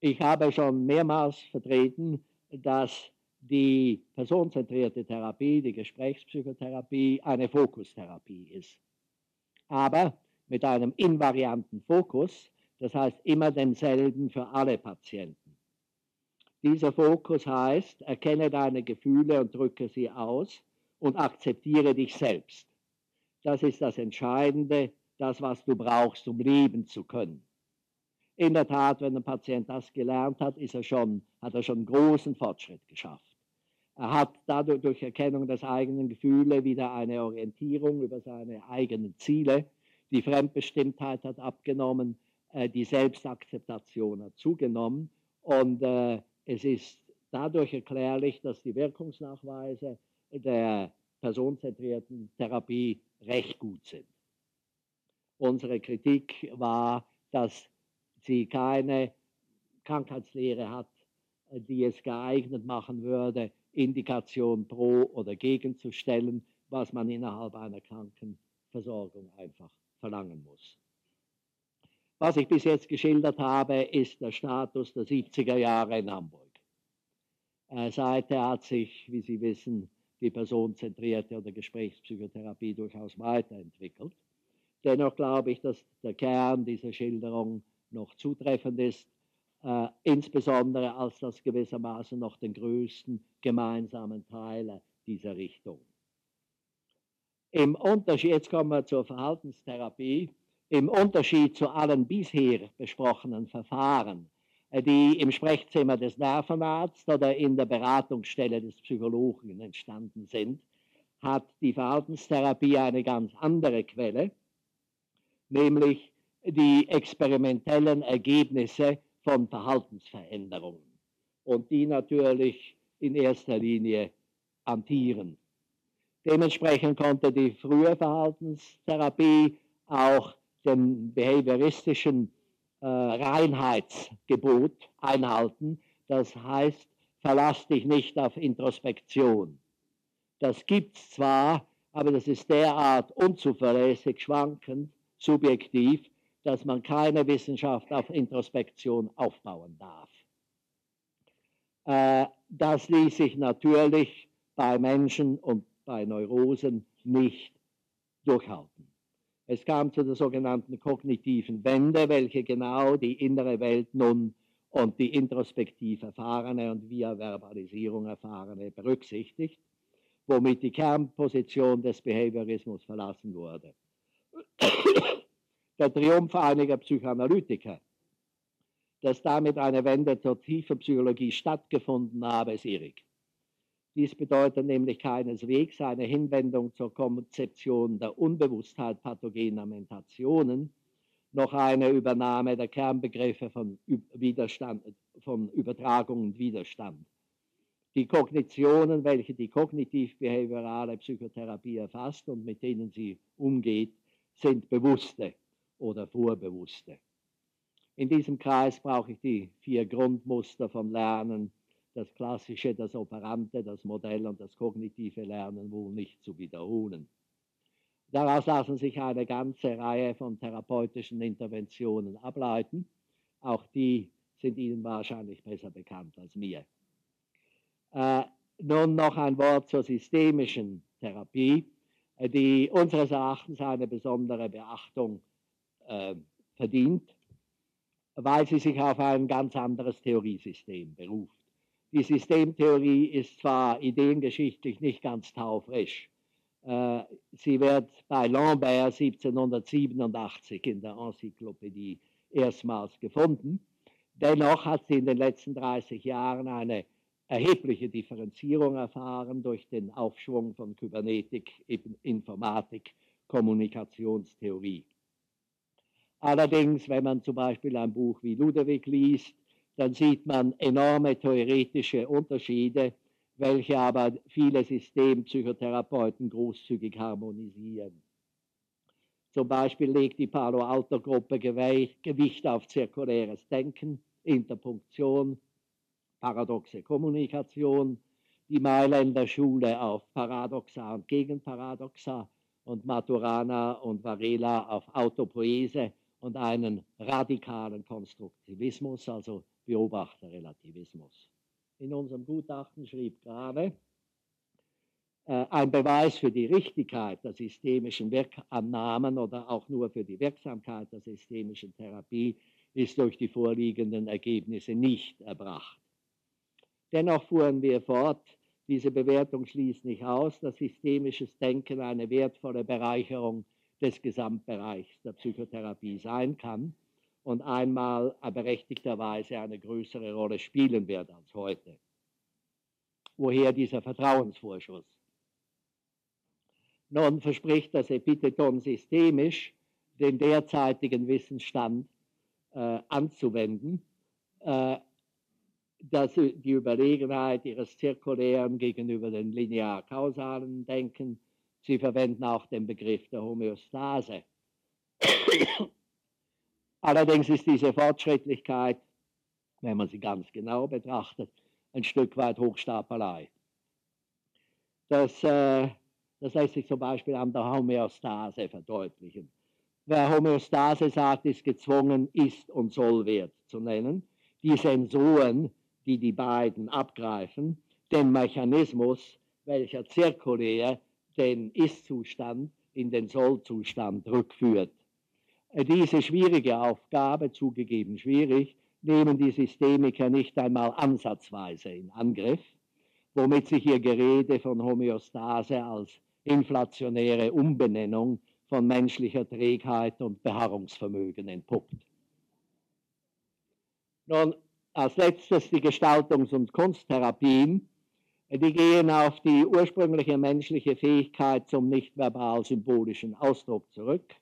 Ich habe schon mehrmals vertreten, dass die personenzentrierte Therapie, die Gesprächspsychotherapie, eine Fokustherapie ist. Aber mit einem invarianten Fokus, das heißt immer denselben für alle Patienten. Dieser Fokus heißt, erkenne deine Gefühle und drücke sie aus und akzeptiere dich selbst. Das ist das Entscheidende, das, was du brauchst, um leben zu können. In der Tat, wenn ein Patient das gelernt hat, ist er schon, hat er schon großen Fortschritt geschafft. Er hat dadurch durch Erkennung des eigenen Gefühls wieder eine Orientierung über seine eigenen Ziele. Die Fremdbestimmtheit hat abgenommen, äh, die Selbstakzeptation hat zugenommen und äh, es ist dadurch erklärlich, dass die Wirkungsnachweise der personenzentrierten Therapie recht gut sind. Unsere Kritik war, dass sie keine Krankheitslehre hat, die es geeignet machen würde, Indikation pro oder gegen zu stellen, was man innerhalb einer Krankenversorgung einfach verlangen muss. Was ich bis jetzt geschildert habe, ist der Status der 70er Jahre in Hamburg. Äh, seither hat sich, wie Sie wissen, die personenzentrierte oder Gesprächspsychotherapie durchaus weiterentwickelt. Dennoch glaube ich, dass der Kern dieser Schilderung noch zutreffend ist, äh, insbesondere als das gewissermaßen noch den größten gemeinsamen Teil dieser Richtung. Im Unterschied, jetzt kommen wir zur Verhaltenstherapie, im Unterschied zu allen bisher besprochenen Verfahren äh, die im Sprechzimmer des Nervenarztes oder in der Beratungsstelle des Psychologen entstanden sind, hat die Verhaltenstherapie eine ganz andere Quelle, nämlich die experimentellen Ergebnisse von Verhaltensveränderungen und die natürlich in erster Linie an Tieren. Dementsprechend konnte die frühe Verhaltenstherapie auch den behavioristischen äh, Reinheitsgebot einhalten. Das heißt, verlass dich nicht auf Introspektion. Das gibt es zwar, aber das ist derart unzuverlässig, schwankend, subjektiv, dass man keine Wissenschaft auf Introspektion aufbauen darf. Äh, das ließ sich natürlich bei Menschen und bei Neurosen nicht durchhalten. Es kam zu der sogenannten kognitiven Wende, welche genau die innere Welt nun und die introspektiv erfahrene und via Verbalisierung erfahrene berücksichtigt, womit die Kernposition des Behaviorismus verlassen wurde. Der Triumph einiger Psychoanalytiker, dass damit eine Wende zur tiefen Psychologie stattgefunden habe, ist irrig. Dies bedeutet nämlich keineswegs eine Hinwendung zur Konzeption der Unbewusstheit pathogener Mentationen, noch eine Übernahme der Kernbegriffe von, Widerstand, von Übertragung und Widerstand. Die Kognitionen, welche die kognitiv-behaviorale Psychotherapie erfasst und mit denen sie umgeht, sind bewusste oder vorbewusste. In diesem Kreis brauche ich die vier Grundmuster vom Lernen, das klassische, das operante, das Modell und das kognitive Lernen wohl nicht zu wiederholen. Daraus lassen sich eine ganze Reihe von therapeutischen Interventionen ableiten. Auch die sind Ihnen wahrscheinlich besser bekannt als mir. Äh, nun noch ein Wort zur systemischen Therapie, die unseres Erachtens eine besondere Beachtung äh, verdient, weil sie sich auf ein ganz anderes Theoriesystem beruft. Die Systemtheorie ist zwar ideengeschichtlich nicht ganz taufrisch. Äh, sie wird bei Lambert 1787 in der Enzyklopädie erstmals gefunden. Dennoch hat sie in den letzten 30 Jahren eine erhebliche Differenzierung erfahren durch den Aufschwung von Kybernetik, Informatik, Kommunikationstheorie. Allerdings, wenn man zum Beispiel ein Buch wie Ludwig liest, dann sieht man enorme theoretische Unterschiede, welche aber viele Systempsychotherapeuten großzügig harmonisieren. Zum Beispiel legt die Palo Alto Gruppe Gewicht auf zirkuläres Denken, Interpunktion, paradoxe Kommunikation, die Mailänder Schule auf Paradoxa und Gegenparadoxa und Maturana und Varela auf Autopoese und einen radikalen Konstruktivismus, also Beobachterrelativismus. In unserem Gutachten schrieb Grave, äh, ein Beweis für die Richtigkeit der systemischen Wirkannahmen oder auch nur für die Wirksamkeit der systemischen Therapie ist durch die vorliegenden Ergebnisse nicht erbracht. Dennoch fuhren wir fort, diese Bewertung schließt nicht aus, dass systemisches Denken eine wertvolle Bereicherung des Gesamtbereichs der Psychotherapie sein kann und einmal berechtigterweise eine größere Rolle spielen wird als heute. Woher dieser Vertrauensvorschuss? Nun verspricht das Epitheton systemisch den derzeitigen Wissensstand äh, anzuwenden, äh, dass die Überlegenheit ihres zirkulären gegenüber den linear-kausalen Denken, sie verwenden auch den Begriff der Homöostase. Allerdings ist diese Fortschrittlichkeit, wenn man sie ganz genau betrachtet, ein Stück weit Hochstapelei. Das, äh, das lässt sich zum Beispiel an der Homöostase verdeutlichen. Wer Homöostase sagt, ist gezwungen, ist und soll Wert zu nennen. Die Sensoren, die die beiden abgreifen, den Mechanismus, welcher zirkulär den Ist-Zustand in den Soll-Zustand rückführt. Äh, diese schwierige Aufgabe, zugegeben schwierig, nehmen die Systemiker nicht einmal ansatzweise in Angriff, womit sich ihr Gerede von Homöostase als inflationäre Umbenennung von menschlicher Trägheit und Beharrungsvermögen entpuppt. Nun, als letztes die Gestaltungs- und Kunsttherapien. Die gehen auf die ursprüngliche menschliche Fähigkeit zum nichtverbal-symbolischen Ausdruck zurück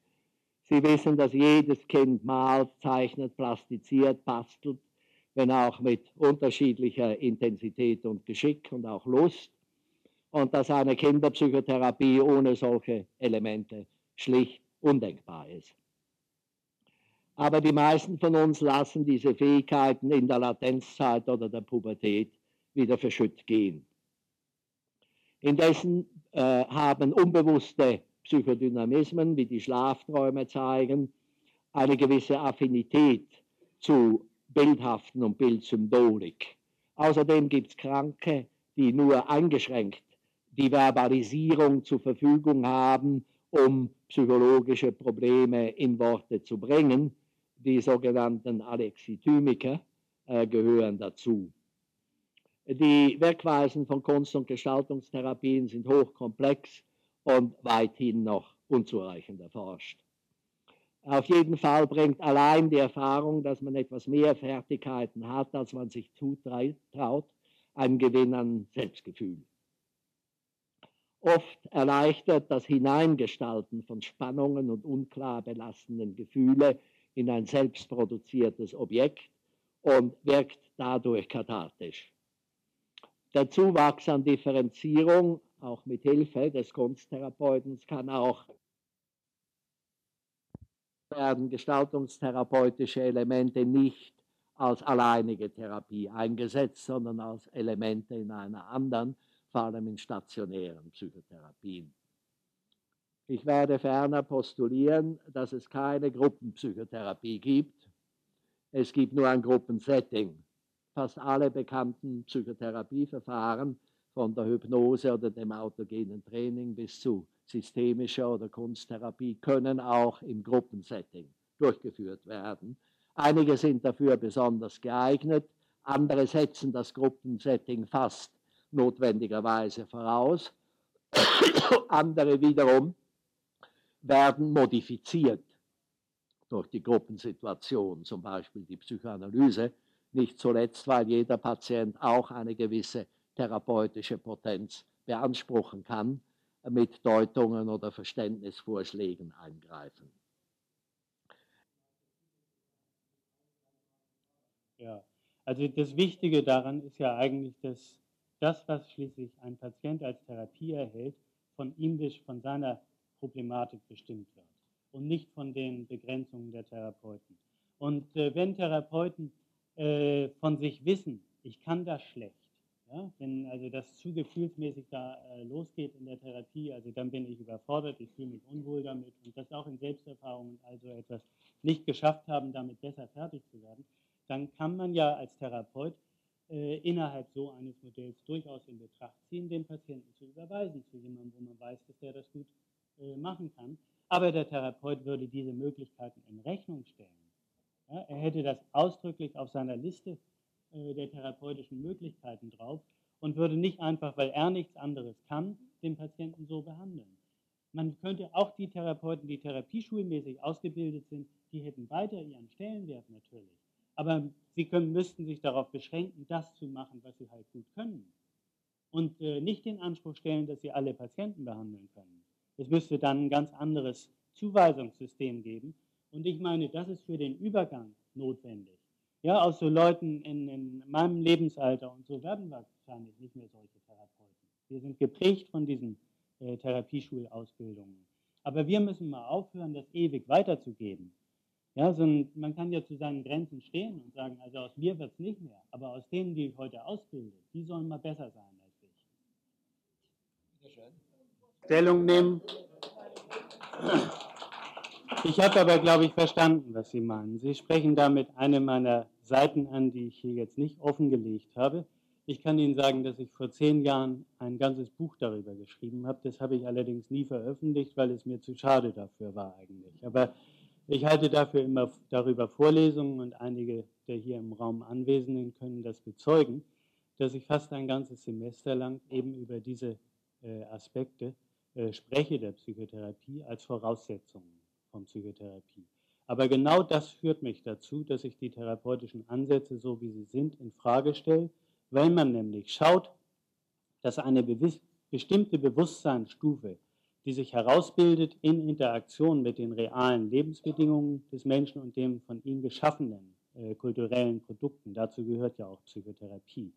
Sie wissen, dass jedes Kind malt, zeichnet, plastiziert, bastelt, wenn auch mit unterschiedlicher Intensität und Geschick und auch Lust. Und dass eine Kinderpsychotherapie ohne solche Elemente schlicht undenkbar ist. Aber die meisten von uns lassen diese Fähigkeiten in der Latenzzeit oder der Pubertät wieder verschütt gehen. Indessen äh, haben unbewusste Psychodynamismen, wie die Schlafträume zeigen, eine gewisse Affinität zu bildhaften und Bildsymbolik. Außerdem gibt es Kranke, die nur eingeschränkt die Verbalisierung zur Verfügung haben, um psychologische Probleme in Worte zu bringen. Die sogenannten Alexithymiker äh, gehören dazu. Die Wirkweisen von Kunst- und Gestaltungstherapien sind hochkomplex und weithin noch unzureichend erforscht. Auf jeden Fall bringt allein die Erfahrung, dass man etwas mehr Fertigkeiten hat, als man sich zutraut, einen Gewinn an Selbstgefühl. Oft erleichtert das Hineingestalten von Spannungen und unklar belastenden Gefühle in ein selbstproduziertes Objekt und wirkt dadurch kathartisch. Der Zuwachs an Differenzierung auch mit Hilfe des Kunsttherapeuten kann auch werden gestaltungstherapeutische Elemente nicht als alleinige Therapie eingesetzt, sondern als Elemente in einer anderen, vor allem in stationären Psychotherapien. Ich werde ferner postulieren, dass es keine Gruppenpsychotherapie gibt. Es gibt nur ein Gruppensetting. Fast alle bekannten Psychotherapieverfahren, von der Hypnose oder dem autogenen Training bis zu systemischer oder Kunsttherapie, können auch im Gruppensetting durchgeführt werden. Einige sind dafür besonders geeignet, andere setzen das Gruppensetting fast notwendigerweise voraus. andere wiederum werden modifiziert durch die Gruppensituation, zum Beispiel die Psychoanalyse, nicht zuletzt, weil jeder Patient auch eine gewisse therapeutische Potenz beanspruchen kann, mit Deutungen oder Verständnisvorschlägen eingreifen. Ja, also das Wichtige daran ist ja eigentlich, dass das, was schließlich ein Patient als Therapie erhält, von ihm, von seiner Problematik bestimmt wird und nicht von den Begrenzungen der Therapeuten. Und äh, wenn Therapeuten äh, von sich wissen, ich kann das schlecht, ja, wenn also das zu gefühlsmäßig da äh, losgeht in der Therapie, also dann bin ich überfordert, ich fühle mich unwohl damit und das auch in Selbsterfahrungen also etwas nicht geschafft haben, damit besser fertig zu werden, dann kann man ja als Therapeut äh, innerhalb so eines Modells durchaus in Betracht ziehen, den Patienten zu überweisen zu jemandem, wo man weiß, dass der das gut äh, machen kann. Aber der Therapeut würde diese Möglichkeiten in Rechnung stellen. Ja, er hätte das ausdrücklich auf seiner Liste äh, der therapeutischen Möglichkeiten drauf und würde nicht einfach, weil er nichts anderes kann, den Patienten so behandeln. Man könnte auch die Therapeuten, die therapieschulmäßig ausgebildet sind, die hätten weiter ihren Stellenwert natürlich. Aber sie können, müssten sich darauf beschränken, das zu machen, was sie halt gut können. Und äh, nicht den Anspruch stellen, dass sie alle Patienten behandeln können. Es müsste dann ein ganz anderes Zuweisungssystem geben. Und ich meine, das ist für den Übergang notwendig. Ja, aus so Leuten in, in meinem Lebensalter und so werden wir wahrscheinlich nicht mehr solche Therapeuten. Wir sind geprägt von diesen äh, Therapieschulausbildungen. Aber wir müssen mal aufhören, das ewig weiterzugeben. Ja, so ein, man kann ja zu seinen Grenzen stehen und sagen, also aus mir wird es nicht mehr, aber aus denen, die ich heute ausbilde, die sollen mal besser sein als ich. Sehr schön. Stellung nehmen. Ich habe aber, glaube ich, verstanden, was Sie meinen. Sie sprechen damit eine meiner Seiten an, die ich hier jetzt nicht offengelegt habe. Ich kann Ihnen sagen, dass ich vor zehn Jahren ein ganzes Buch darüber geschrieben habe. Das habe ich allerdings nie veröffentlicht, weil es mir zu schade dafür war eigentlich. Aber ich halte dafür immer darüber Vorlesungen und einige der hier im Raum Anwesenden können das bezeugen, dass ich fast ein ganzes Semester lang eben über diese äh, Aspekte äh, spreche der Psychotherapie als Voraussetzung von Psychotherapie. Aber genau das führt mich dazu, dass ich die therapeutischen Ansätze, so wie sie sind, in Frage stelle, weil man nämlich schaut, dass eine bestimmte Bewusstseinsstufe, die sich herausbildet in Interaktion mit den realen Lebensbedingungen des Menschen und dem von ihm geschaffenen äh, kulturellen Produkten, dazu gehört ja auch Psychotherapie,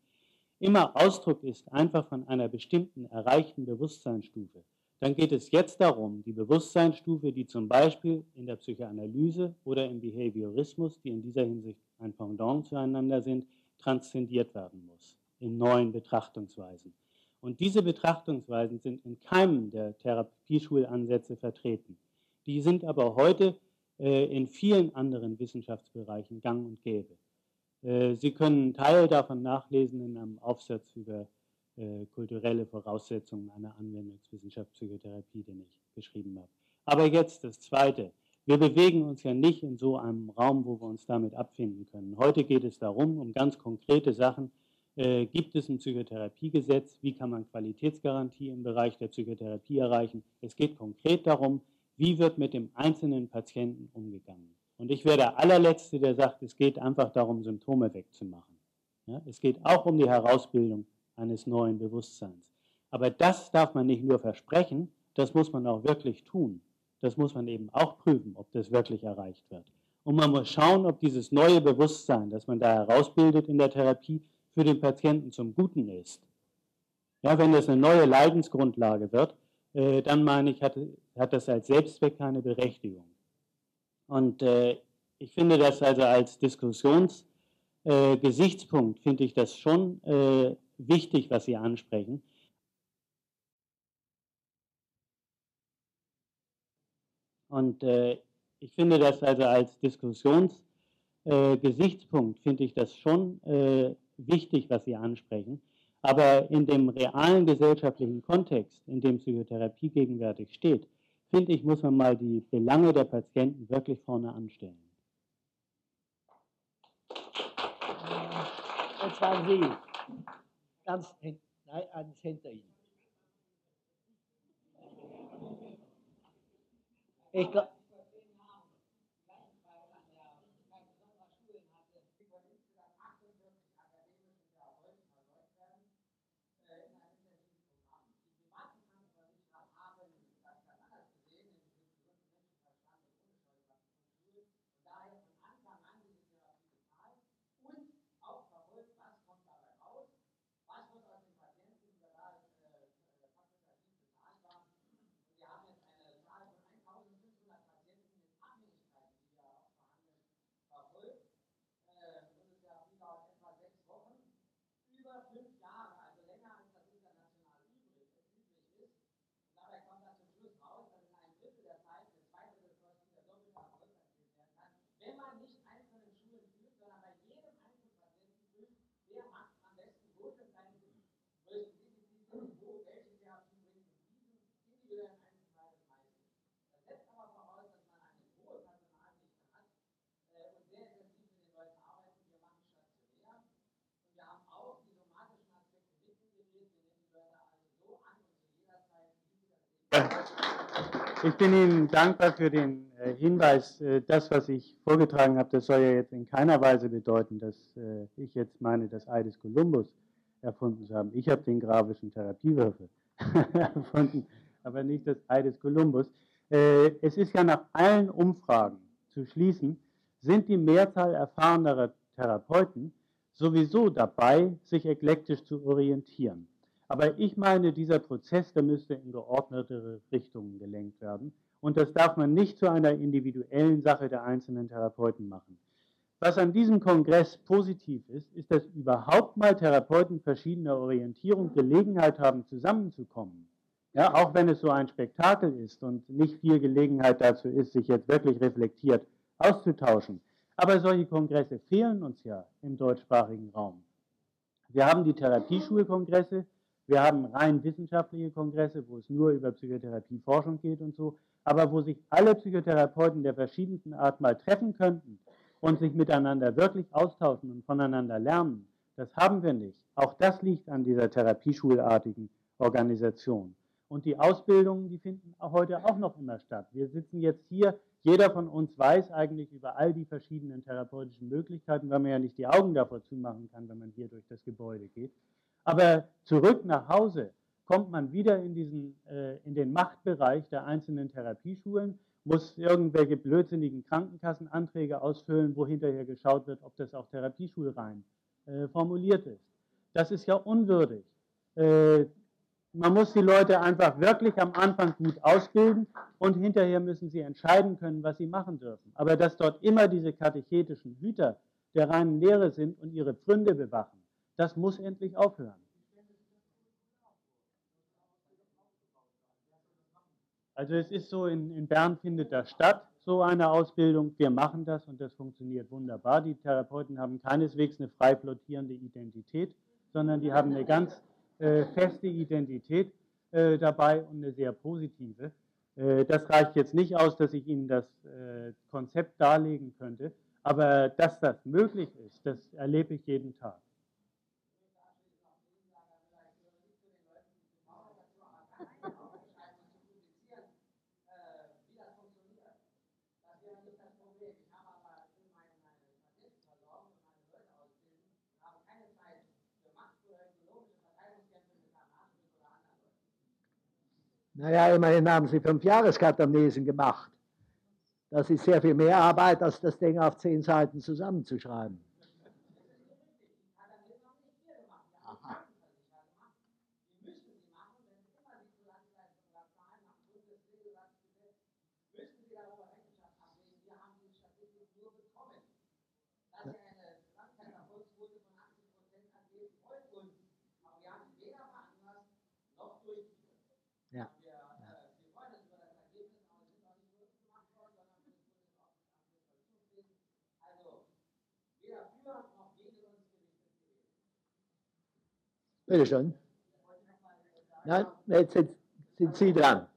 immer Ausdruck ist einfach von einer bestimmten erreichten Bewusstseinsstufe dann geht es jetzt darum, die Bewusstseinsstufe, die zum Beispiel in der Psychoanalyse oder im Behaviorismus, die in dieser Hinsicht ein Pendant zueinander sind, transzendiert werden muss in neuen Betrachtungsweisen. Und diese Betrachtungsweisen sind in keinem der Therapieschulansätze vertreten. Die sind aber heute äh, in vielen anderen Wissenschaftsbereichen gang und gäbe. Äh, Sie können einen Teil davon nachlesen in einem Aufsatz über kulturelle Voraussetzungen einer Anwendungswissenschaft Psychotherapie, den ich geschrieben habe. Aber jetzt das Zweite. Wir bewegen uns ja nicht in so einem Raum, wo wir uns damit abfinden können. Heute geht es darum, um ganz konkrete Sachen. Äh, gibt es ein Psychotherapiegesetz? Wie kann man Qualitätsgarantie im Bereich der Psychotherapie erreichen? Es geht konkret darum, wie wird mit dem einzelnen Patienten umgegangen. Und ich wäre der allerletzte, der sagt, es geht einfach darum, Symptome wegzumachen. Ja, es geht auch um die Herausbildung eines neuen Bewusstseins. Aber das darf man nicht nur versprechen, das muss man auch wirklich tun. Das muss man eben auch prüfen, ob das wirklich erreicht wird. Und man muss schauen, ob dieses neue Bewusstsein, das man da herausbildet in der Therapie, für den Patienten zum Guten ist. Ja, wenn das eine neue Leidensgrundlage wird, äh, dann meine ich, hat, hat das als Selbstzweck keine Berechtigung. Und äh, ich finde das also als Diskussionsgesichtspunkt, äh, finde ich das schon äh, wichtig, was Sie ansprechen. Und äh, ich finde das also als Diskussionsgesichtspunkt, finde ich das schon äh, wichtig, was Sie ansprechen. Aber in dem realen gesellschaftlichen Kontext, in dem Psychotherapie gegenwärtig steht, finde ich, muss man mal die Belange der Patienten wirklich vorne anstellen. Jetzt waren Sie ganz nein, eins hinter Ihnen. Ich glaube, Ich bin Ihnen dankbar für den äh, Hinweis. Äh, das, was ich vorgetragen habe, das soll ja jetzt in keiner Weise bedeuten, dass äh, ich jetzt meine, das Ei des Kolumbus erfunden zu haben. Ich habe den grafischen Therapiewürfel erfunden, aber nicht das Ei des Kolumbus. Es ist ja nach allen Umfragen zu schließen, sind die Mehrzahl erfahrener Therapeuten sowieso dabei, sich eklektisch zu orientieren. Aber ich meine, dieser Prozess, der müsste in geordnetere Richtungen gelenkt werden. Und das darf man nicht zu einer individuellen Sache der einzelnen Therapeuten machen. Was an diesem Kongress positiv ist, ist, dass überhaupt mal Therapeuten verschiedener Orientierung Gelegenheit haben, zusammenzukommen. Ja, auch wenn es so ein Spektakel ist und nicht viel Gelegenheit dazu ist, sich jetzt wirklich reflektiert auszutauschen. Aber solche Kongresse fehlen uns ja im deutschsprachigen Raum. Wir haben die Therapieschulkongresse, wir haben rein wissenschaftliche Kongresse, wo es nur über Psychotherapieforschung geht und so, aber wo sich alle Psychotherapeuten der verschiedensten Art mal treffen könnten und sich miteinander wirklich austauschen und voneinander lernen. Das haben wir nicht. Auch das liegt an dieser therapieschulartigen Organisation. Und die Ausbildungen, die finden heute auch noch immer statt. Wir sitzen jetzt hier, jeder von uns weiß eigentlich über all die verschiedenen therapeutischen Möglichkeiten, weil man ja nicht die Augen davor zumachen kann, wenn man hier durch das Gebäude geht. Aber zurück nach Hause kommt man wieder in, diesen, äh, in den Machtbereich der einzelnen Therapieschulen, muss irgendwelche blödsinnigen Krankenkassenanträge ausfüllen, wo hinterher geschaut wird, ob das auch therapieschulrein äh, formuliert ist. Das ist ja unwürdig. Äh, man muss die Leute einfach wirklich am Anfang gut ausbilden und hinterher müssen sie entscheiden können, was sie machen dürfen. Aber dass dort immer diese katechetischen Hüter der reinen Lehre sind und ihre Pfründe bewachen, das muss endlich aufhören. Also es ist so, in, in Bern findet das statt, so eine Ausbildung. Wir machen das und das funktioniert wunderbar. Die Therapeuten haben keineswegs eine frei flottierende Identität, sondern die haben eine ganz äh, feste Identität äh, dabei und eine sehr positive. Äh, das reicht jetzt nicht aus, dass ich Ihnen das äh, Konzept darlegen könnte, aber dass das möglich ist, das erlebe ich jeden Tag. Naja, immerhin haben Sie fünf Jahreskatamnesen gemacht. Das ist sehr viel mehr Arbeit, als das Ding auf zehn Seiten zusammenzuschreiben. Bitte schon. Nein, jetzt sind Sie dran.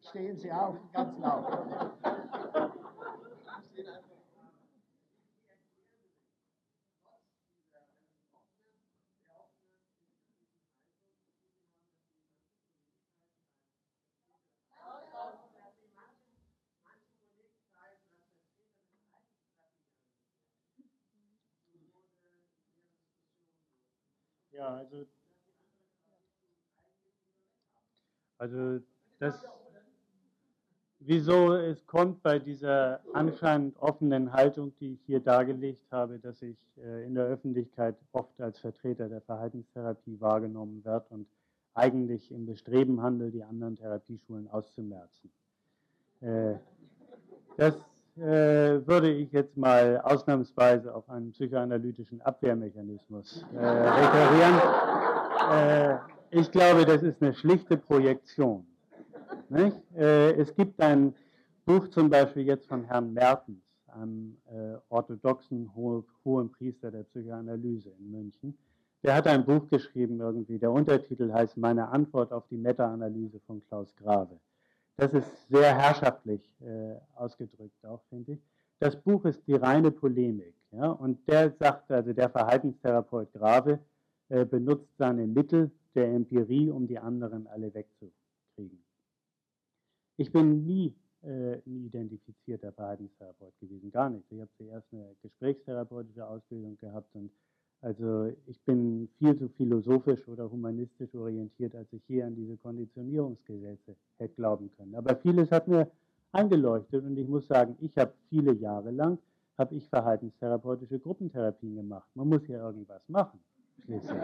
Stehen Sie auf, ganz laut. Ja, also, also das, wieso es kommt bei dieser anscheinend offenen Haltung, die ich hier dargelegt habe, dass ich äh, in der Öffentlichkeit oft als Vertreter der Verhaltenstherapie wahrgenommen werde und eigentlich im Bestreben handle, die anderen Therapieschulen auszumerzen. Äh, das äh, würde ich jetzt mal ausnahmsweise auf einen psychoanalytischen Abwehrmechanismus äh, referieren. Äh, ich glaube, das ist eine schlichte Projektion. Äh, es gibt ein Buch zum Beispiel jetzt von Herrn Mertens, einem äh, orthodoxen Ho hohen Priester der Psychoanalyse in München. Der hat ein Buch geschrieben irgendwie, der Untertitel heißt Meine Antwort auf die Meta-Analyse von Klaus Grave. Das ist sehr herrschaftlich äh, ausgedrückt auch, finde ich. Das Buch ist die reine Polemik. Ja? Und der sagt, also der Verhaltenstherapeut Grave äh, benutzt seine Mittel der Empirie, um die anderen alle wegzukriegen. Ich bin nie äh, ein identifizierter Verhaltenstherapeut gewesen, gar nicht. Ich habe zuerst eine gesprächstherapeutische Ausbildung gehabt und also ich bin viel zu philosophisch oder humanistisch orientiert, als ich hier an diese Konditionierungsgesetze hätte glauben können. Aber vieles hat mir eingeleuchtet und ich muss sagen, ich habe viele Jahre lang habe ich verhaltenstherapeutische Gruppentherapien gemacht. Man muss hier irgendwas machen, schließlich.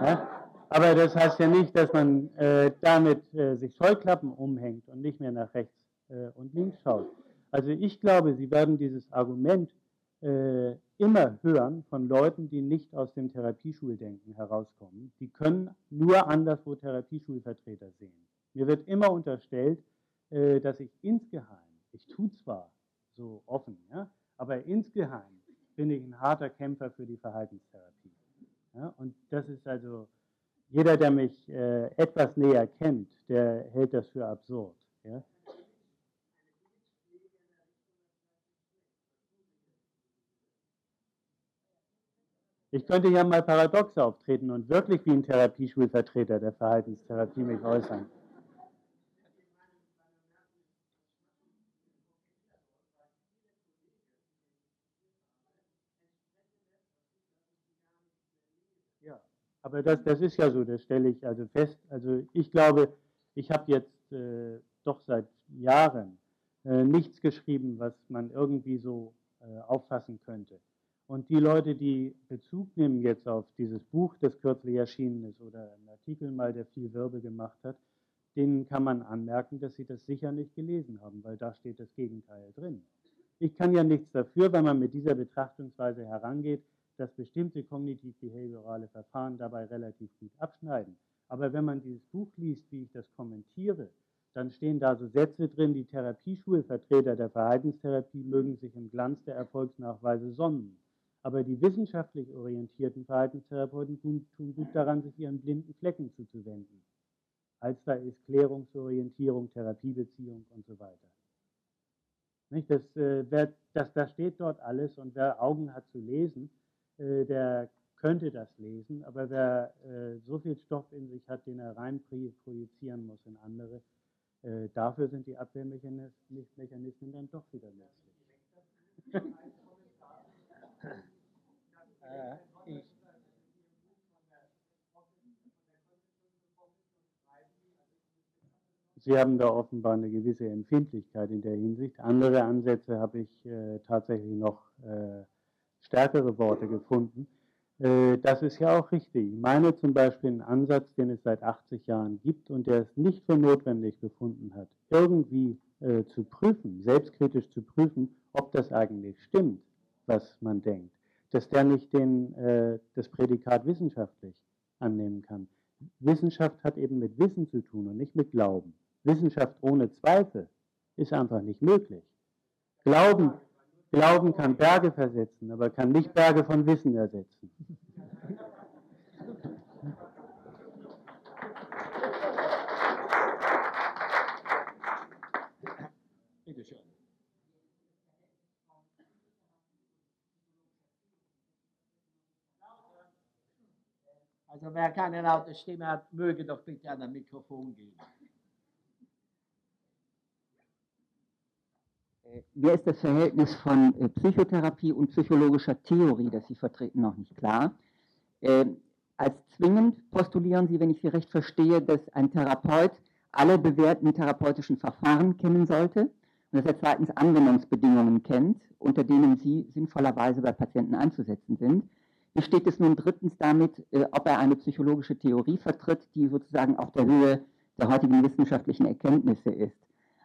Ja? Aber das heißt ja nicht, dass man äh, damit äh, sich Scheuklappen umhängt und nicht mehr nach rechts äh, und links schaut. Also ich glaube, Sie werden dieses Argument äh, immer hören von Leuten, die nicht aus dem Therapieschuldenken herauskommen. Die können nur anderswo Therapieschulvertreter sehen. Mir wird immer unterstellt, äh, dass ich insgeheim, ich tue zwar so offen, ja, aber insgeheim bin ich ein harter Kämpfer für die Verhaltenstherapie. Ja, und das ist also, jeder, der mich äh, etwas näher kennt, der hält das für absurd. Ja. Ich könnte ja mal paradox auftreten und wirklich wie ein Therapieschulvertreter der Verhaltenstherapie mich äußern. Ja, aber das, das ist ja so, das stelle ich also fest. Also ich glaube, ich habe jetzt äh, doch seit Jahren äh, nichts geschrieben, was man irgendwie so äh, auffassen könnte. Und die Leute, die Bezug nehmen jetzt auf dieses Buch, das kürzlich erschienen ist, oder einen Artikel mal, der viel Wirbel gemacht hat, denen kann man anmerken, dass sie das sicher nicht gelesen haben, weil da steht das Gegenteil drin. Ich kann ja nichts dafür, wenn man mit dieser Betrachtungsweise herangeht, dass bestimmte kognitiv-behaviorale Verfahren dabei relativ gut abschneiden. Aber wenn man dieses Buch liest, wie ich das kommentiere, dann stehen da so Sätze drin, die Therapieschulvertreter der Verhaltenstherapie mögen sich im Glanz der Erfolgsnachweise sonnen. Aber die wissenschaftlich orientierten Verhaltenstherapeuten tun, gut daran, sich ihren blinden Flecken zuzuwenden. Als da ist Klärungsorientierung, Therapiebeziehung und so weiter. Nicht? Das, äh, wer, das, das steht dort alles und wer Augen hat zu lesen, äh, der könnte das lesen, aber wer äh, so viel Stoff in sich hat, den er rein projizieren muss in andere, äh, dafür sind die Abwehrmechanismen dann doch wieder nützlich. Äh, ich. Sie haben da offenbar eine gewisse Empfindlichkeit in der Hinsicht. Andere Ansätze habe ich äh, tatsächlich noch äh, stärkere Worte gefunden. Äh, das ist ja auch richtig. Ich meine zum Beispiel einen Ansatz, den es seit 80 Jahren gibt und der es nicht für notwendig befunden hat, irgendwie äh, zu prüfen, selbstkritisch zu prüfen, ob das eigentlich stimmt, was man denkt dass der nicht den, äh, das Prädikat wissenschaftlich annehmen kann. Wissenschaft hat eben mit Wissen zu tun und nicht mit Glauben. Wissenschaft ohne Zweifel ist einfach nicht möglich. Glauben, Glauben kann Berge versetzen, aber kann nicht Berge von Wissen ersetzen. Bitte schön. Also wer keine laute Stimme hat, möge doch bitte an ein Mikrofon gehen. Äh, Mir ist das Verhältnis von äh, Psychotherapie und psychologischer Theorie, das Sie vertreten, noch nicht klar. Äh, als zwingend postulieren Sie, wenn ich Sie recht verstehe, dass ein Therapeut alle bewährten therapeutischen Verfahren kennen sollte und dass er zweitens Anwendungsbedingungen kennt, unter denen sie sinnvollerweise bei Patienten einzusetzen sind. Wie steht es nun drittens damit, äh, ob er eine psychologische Theorie vertritt, die sozusagen auf der Höhe der heutigen wissenschaftlichen Erkenntnisse ist?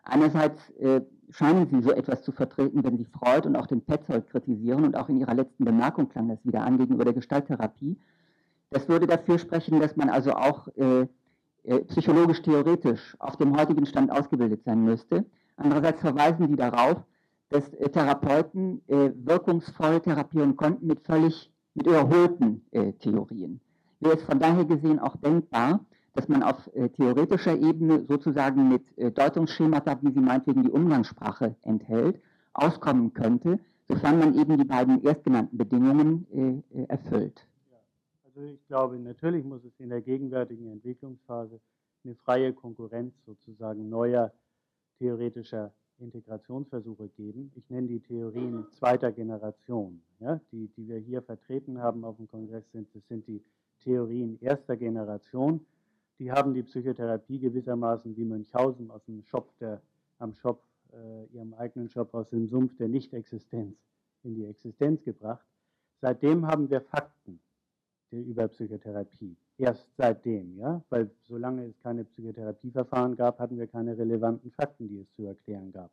Einerseits äh, scheinen Sie so etwas zu vertreten, wenn Sie Freud und auch den Petzold kritisieren und auch in Ihrer letzten Bemerkung klang das wieder an gegenüber der Gestalttherapie. Das würde dafür sprechen, dass man also auch äh, äh, psychologisch-theoretisch auf dem heutigen Stand ausgebildet sein müsste. Andererseits verweisen Sie darauf, dass äh, Therapeuten äh, wirkungsvoll therapieren konnten mit völlig mit überholten äh, Theorien. Wäre es von daher gesehen auch denkbar, dass man auf äh, theoretischer Ebene sozusagen mit äh, Deutungsschemata, wie sie meinetwegen die Umgangssprache enthält, auskommen könnte, sofern man eben die beiden erstgenannten Bedingungen äh, äh, erfüllt. Also ich glaube, natürlich muss es in der gegenwärtigen Entwicklungsphase eine freie Konkurrenz sozusagen neuer theoretischer Integrationsversuche geben. Ich nenne die Theorien zweiter Generation. Ja, die, die wir hier vertreten haben auf dem Kongress, sind, das sind die Theorien erster Generation. Die haben die Psychotherapie gewissermaßen wie Münchhausen aus dem Shop der, am Shop, äh, ihrem eigenen Shop aus dem Sumpf der Nichtexistenz in die Existenz gebracht. Seitdem haben wir Fakten über Psychotherapie. Erst seitdem, ja, weil solange es keine Psychotherapieverfahren gab, hatten wir keine relevanten Fakten, die es zu erklären gab.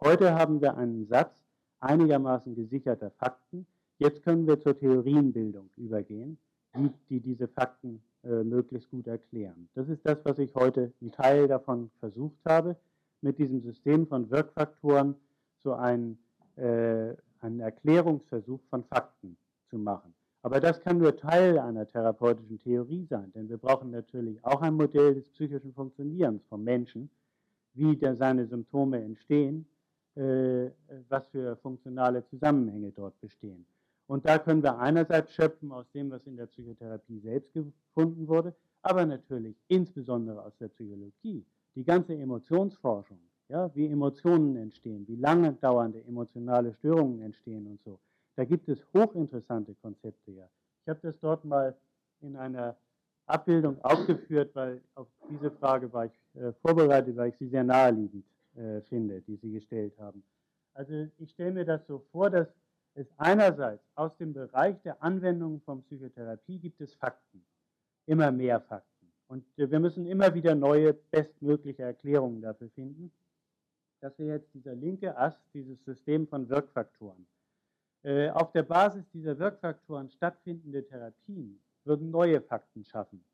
Heute haben wir einen Satz einigermaßen gesicherter Fakten. Jetzt können wir zur Theorienbildung übergehen, die, die diese Fakten äh, möglichst gut erklären. Das ist das, was ich heute einen Teil davon versucht habe, mit diesem System von Wirkfaktoren so einen, äh, einen Erklärungsversuch von Fakten zu machen. Aber das kann nur Teil einer therapeutischen Theorie sein, denn wir brauchen natürlich auch ein Modell des psychischen Funktionierens vom Menschen, wie der, seine Symptome entstehen, äh, was für funktionale Zusammenhänge dort bestehen. Und da können wir einerseits schöpfen aus dem, was in der Psychotherapie selbst gefunden wurde, aber natürlich insbesondere aus der Psychologie. Die ganze Emotionsforschung, ja, wie Emotionen entstehen, wie lange dauernde emotionale Störungen entstehen und so. Da gibt es hochinteressante Konzepte ja. Ich habe das dort mal in einer Abbildung aufgeführt, weil auf diese Frage war ich äh, vorbereitet, weil ich sie sehr naheliegend äh, finde, die Sie gestellt haben. Also ich stelle mir das so vor, dass es einerseits aus dem Bereich der Anwendung von Psychotherapie gibt es Fakten, immer mehr Fakten. Und äh, wir müssen immer wieder neue, bestmögliche Erklärungen dafür finden. Das wäre jetzt dieser linke Ast, dieses System von Wirkfaktoren. Äh, auf der Basis dieser Wirkfaktoren stattfindende Therapien würden neue Fakten schaffen.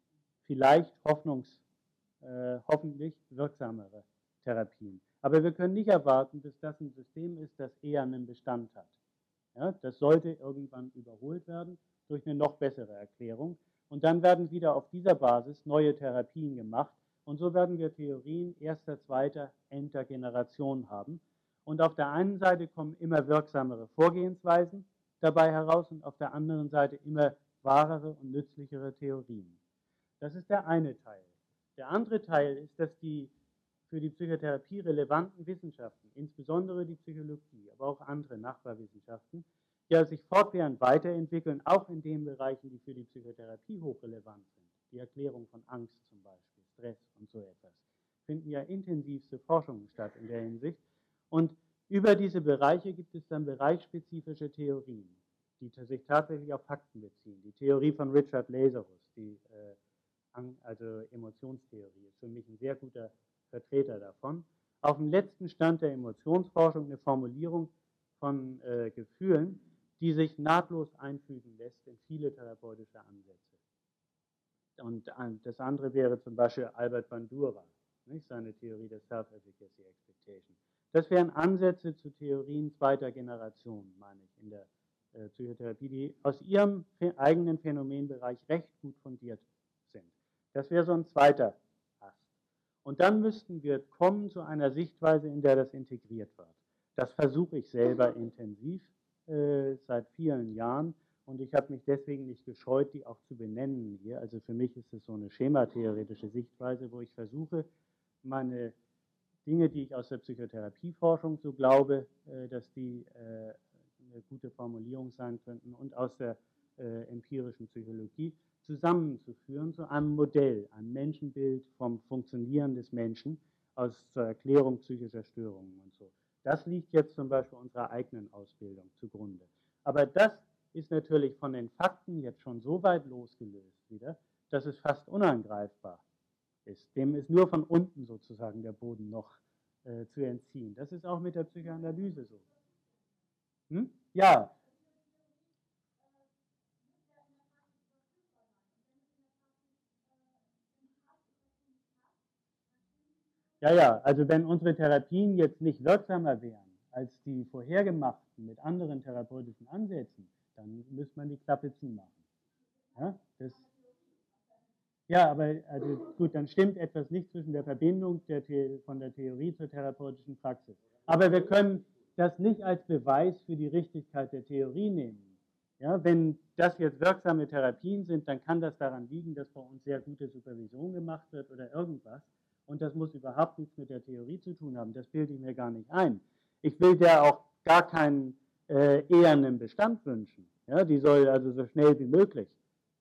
Vielleicht hoffnungs, äh, hoffentlich wirksamere Therapien. Aber wir können nicht erwarten, dass das ein System ist, das eher einen Bestand hat. Ja, das sollte irgendwann überholt werden durch eine noch bessere Erklärung. Und dann werden wieder auf dieser Basis neue Therapien gemacht. Und so werden wir Theorien erster, zweiter, enter Generation haben. Und auf der einen Seite kommen immer wirksamere Vorgehensweisen dabei heraus und auf der anderen Seite immer wahrere und nützlichere Theorien. Das ist der eine Teil. Der andere Teil ist, dass die für die Psychotherapie relevanten Wissenschaften, insbesondere die Psychologie, aber auch andere Nachbarwissenschaften, ja sich fortwährend weiterentwickeln, auch in den Bereichen, die für die Psychotherapie hochrelevant sind. Die Erklärung von Angst zum Beispiel, Stress und so etwas. Finden ja intensivste Forschungen statt in der Hinsicht. Und über diese Bereiche gibt es dann bereichsspezifische Theorien, die sich tatsächlich auf Fakten beziehen. Die Theorie von Richard Lazarus, die äh, also Emotionstheorie, ist für mich ein sehr guter Vertreter davon. Auf dem letzten Stand der Emotionsforschung eine Formulierung von äh, Gefühlen, die sich nahtlos einfügen lässt in viele therapeutische Ansätze. Und das andere wäre zum Beispiel Albert Bandura, nicht? seine Theorie der Self-Efficacy Expectation. Das wären Ansätze zu Theorien zweiter Generation, meine ich, in der äh, Psychotherapie, die aus ihrem eigenen Phänomenbereich recht gut fundiert sind. Das wäre so ein zweiter Ast. Und dann müssten wir kommen zu einer Sichtweise, in der das integriert wird. Das versuche ich selber intensiv äh, seit vielen Jahren und ich habe mich deswegen nicht gescheut, die auch zu benennen hier. Also für mich ist es so eine schematheoretische Sichtweise, wo ich versuche, meine Dinge, die ich aus der Psychotherapieforschung so glaube, äh, dass die äh, eine gute Formulierung sein könnten, und aus der äh, empirischen Psychologie zusammenzuführen zu einem Modell, einem Menschenbild vom Funktionieren des Menschen aus zur Erklärung psychischer Störungen und so. Das liegt jetzt zum Beispiel unserer eigenen Ausbildung zugrunde. Aber das ist natürlich von den Fakten jetzt schon so weit losgelöst wieder, dass es fast unangreifbar ist. Dem ist nur von unten sozusagen der Boden noch äh, zu entziehen. Das ist auch mit der Psychoanalyse so. Hm? Ja. Ja, ja, also wenn unsere Therapien jetzt nicht wirksamer wären als die vorhergemachten mit anderen therapeutischen Ansätzen, dann müsste man die Klappe zumachen. Ja, das, ja aber also gut, dann stimmt etwas nicht zwischen der Verbindung der von der Theorie zur therapeutischen Praxis. Aber wir können das nicht als Beweis für die Richtigkeit der Theorie nehmen. Ja, wenn das jetzt wirksame Therapien sind, dann kann das daran liegen, dass bei uns sehr gute Supervision gemacht wird oder irgendwas. Und das muss überhaupt nichts mit der Theorie zu tun haben. Das bilde ich mir gar nicht ein. Ich will der auch gar keinen äh, ehernen Bestand wünschen. Ja, die soll also so schnell wie möglich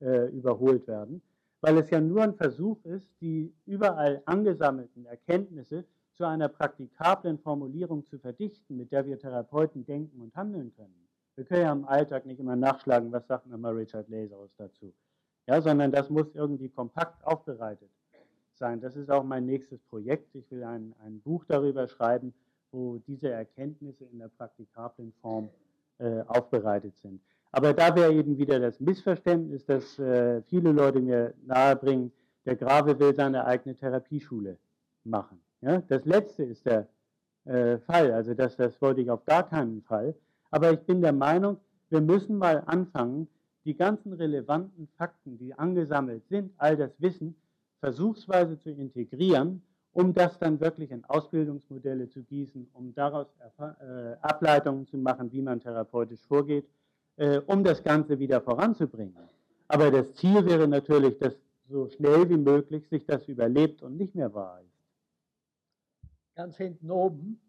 äh, überholt werden, weil es ja nur ein Versuch ist, die überall angesammelten Erkenntnisse zu einer praktikablen Formulierung zu verdichten, mit der wir Therapeuten denken und handeln können. Wir können ja im Alltag nicht immer nachschlagen, was sagt nochmal Richard Lazarus dazu. Ja, sondern das muss irgendwie kompakt aufbereitet sein. Das ist auch mein nächstes Projekt. Ich will ein, ein Buch darüber schreiben, wo diese Erkenntnisse in der praktikablen Form äh, aufbereitet sind. Aber da wäre eben wieder das Missverständnis, dass äh, viele Leute mir nahebringen, der Grave will seine eigene Therapieschule machen. Ja, das letzte ist der äh, Fall, also das, das wollte ich auf gar keinen Fall. Aber ich bin der Meinung, wir müssen mal anfangen, die ganzen relevanten Fakten, die angesammelt sind, all das Wissen, versuchsweise zu integrieren, um das dann wirklich in Ausbildungsmodelle zu gießen, um daraus äh, Ableitungen zu machen, wie man therapeutisch vorgeht, äh, um das Ganze wieder voranzubringen. Aber das Ziel wäre natürlich, dass so schnell wie möglich sich das überlebt und nicht mehr wahr ist ganz hinten oben.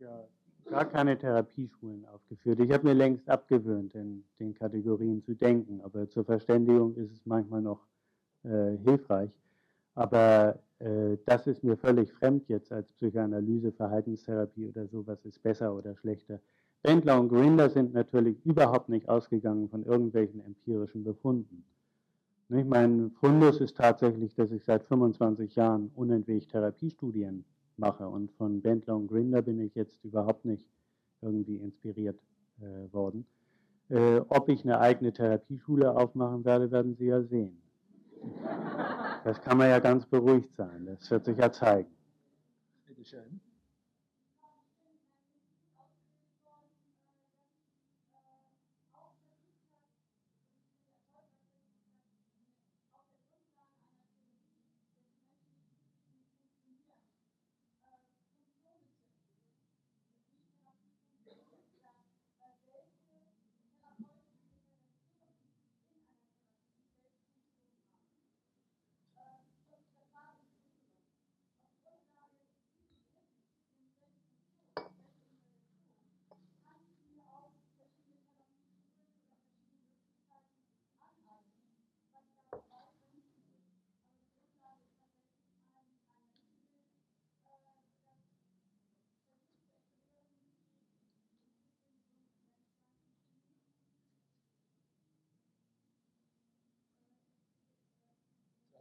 Ja gar keine Therapieschulen aufgeführt. Ich habe mir längst abgewöhnt, in den Kategorien zu denken. Aber zur Verständigung ist es manchmal noch äh, hilfreich. Aber äh, das ist mir völlig fremd jetzt als Psychoanalyse, Verhaltenstherapie oder so, was ist besser oder schlechter. Bendler und Grinder sind natürlich überhaupt nicht ausgegangen von irgendwelchen empirischen Befunden. Mein Fundus ist tatsächlich, dass ich seit 25 Jahren unentwegt Therapiestudien mache. Und von Bendler und Grinder bin ich jetzt überhaupt nicht irgendwie inspiriert äh, worden. Äh, ob ich eine eigene Therapieschule aufmachen werde, werden Sie ja sehen. Das kann man ja ganz beruhigt sein. Das wird sich ja zeigen. Bitte schön.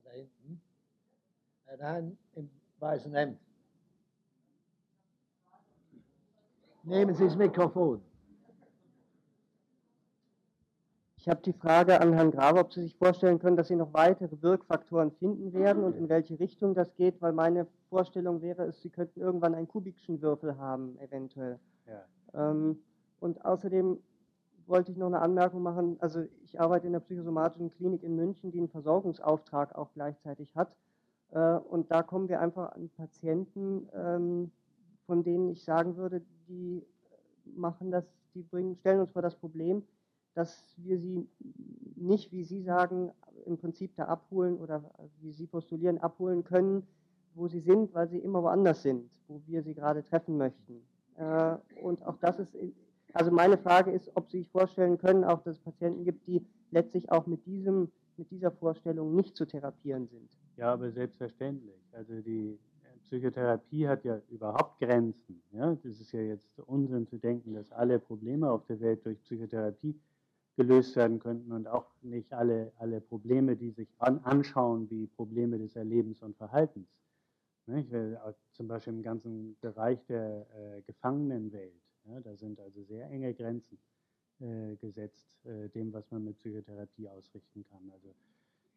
Da hinten. Äh, Nein, im weißen Hemd. Nehmen Sie das Mikrofon. Ich habe die Frage an Herrn Grabe, ob Sie sich vorstellen können, dass Sie noch weitere Wirkfaktoren finden werden und in welche Richtung das geht, weil meine Vorstellung wäre es, Sie könnten irgendwann einen kubikschen Würfel haben, eventuell. Ja. Ähm, und außerdem wollte ich noch eine Anmerkung machen. Also ich arbeite in der psychosomatischen Klinik in München, die einen Versorgungsauftrag auch gleichzeitig hat. Äh, und da kommen wir einfach an Patienten, ähm, von denen ich sagen würde, die machen das, die bringen, stellen uns vor das Problem, dass wir sie nicht, wie Sie sagen, im Prinzip da abholen oder wie Sie postulieren, abholen können, wo sie sind, weil sie immer woanders sind, wo wir sie gerade treffen möchten. Äh, und auch das ist, also meine Frage ist, ob Sie sich vorstellen können, auch dass es Patienten gibt, die letztlich auch mit diesem, mit dieser Vorstellung nicht zu therapieren sind. Ja, aber selbstverständlich. Also die äh, Psychotherapie hat ja überhaupt Grenzen. Ja? Das ist ja jetzt Unsinn zu denken, dass alle Probleme auf der Welt durch Psychotherapie gelöst werden könnten und auch nicht alle, alle Probleme, die sich an, anschauen wie Probleme des Erlebens und Verhaltens. Nicht? Weil auch Zum Beispiel im ganzen Bereich der äh, Gefangenenwelt. Ja? Da sind also sehr enge Grenzen äh, gesetzt, äh, dem, was man mit Psychotherapie ausrichten kann. Also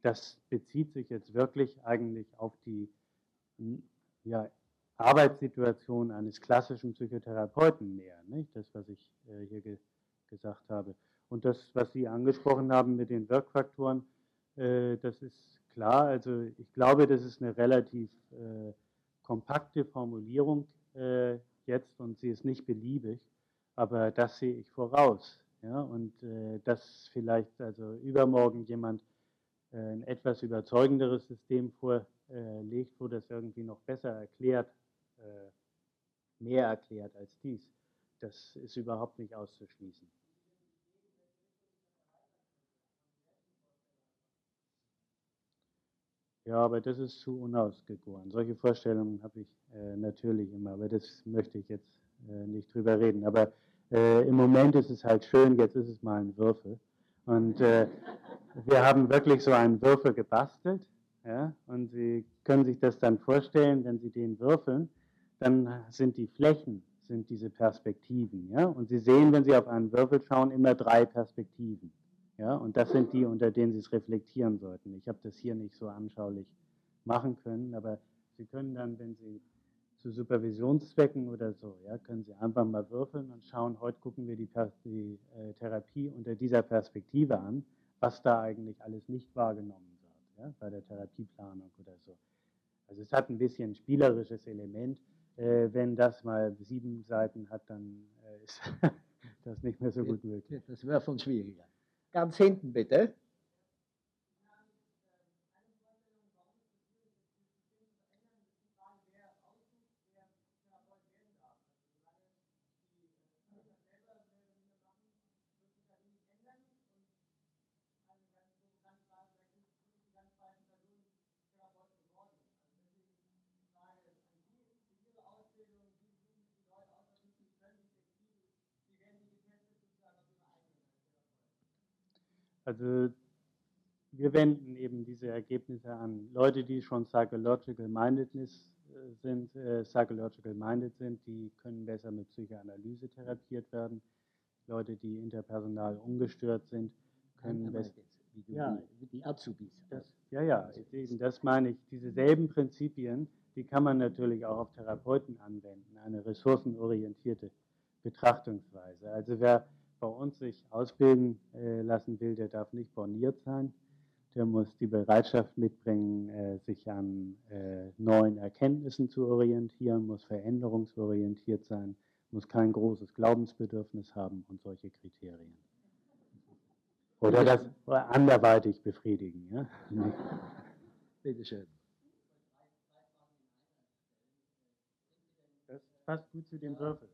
das bezieht sich jetzt wirklich eigentlich auf die hm, ja, Arbeitssituation eines klassischen Psychotherapeuten mehr, nicht? das, was ich äh, hier ge gesagt habe. Und das, was Sie angesprochen haben mit den Wirkfaktoren, äh, das ist klar. Also ich glaube, das ist eine relativ äh, kompakte Formulierung äh, jetzt und sie ist nicht beliebig, aber das sehe ich voraus. Ja? Und äh, dass vielleicht also übermorgen jemand äh, ein etwas überzeugenderes System vorlegt, wo das irgendwie noch besser erklärt, äh, mehr erklärt als dies, das ist überhaupt nicht auszuschließen. Ja, aber das ist zu unausgegoren. Solche Vorstellungen habe ich äh, natürlich immer, aber das möchte ich jetzt äh, nicht drüber reden. Aber äh, im Moment ist es halt schön, jetzt ist es mal ein Würfel. Und äh, wir haben wirklich so einen Würfel gebastelt. Ja? Und Sie können sich das dann vorstellen, wenn Sie den würfeln, dann sind die Flächen, sind diese Perspektiven. Ja? Und Sie sehen, wenn Sie auf einen Würfel schauen, immer drei Perspektiven. Ja, und das sind die, unter denen Sie es reflektieren sollten. Ich habe das hier nicht so anschaulich machen können, aber Sie können dann, wenn Sie zu Supervisionszwecken oder so, ja, können Sie einfach mal würfeln und schauen, heute gucken wir die, die äh, Therapie unter dieser Perspektive an, was da eigentlich alles nicht wahrgenommen wird, ja, bei der Therapieplanung oder so. Also es hat ein bisschen ein spielerisches Element. Äh, wenn das mal sieben Seiten hat, dann äh, ist das nicht mehr so gut möglich. Das wäre von schwieriger. Ganz hinten bitte. Also wir wenden eben diese Ergebnisse an Leute, die schon psychological mindedness äh, sind, äh, psychological minded sind, die können besser mit Psychoanalyse therapiert werden. Leute, die interpersonal ungestört sind, können besser. Ja, die Azubis. Das, ja, ja, eben, das meine ich. Diese selben Prinzipien, die kann man natürlich auch auf Therapeuten anwenden, eine ressourcenorientierte Betrachtungsweise. Also wer bei uns sich ausbilden äh, lassen will, der darf nicht borniert sein. Der muss die Bereitschaft mitbringen, äh, sich an äh, neuen Erkenntnissen zu orientieren, muss veränderungsorientiert sein, muss kein großes Glaubensbedürfnis haben und solche Kriterien. Oder das anderweitig befriedigen. Ja? Bitte schön. Das passt gut zu dem Würfel.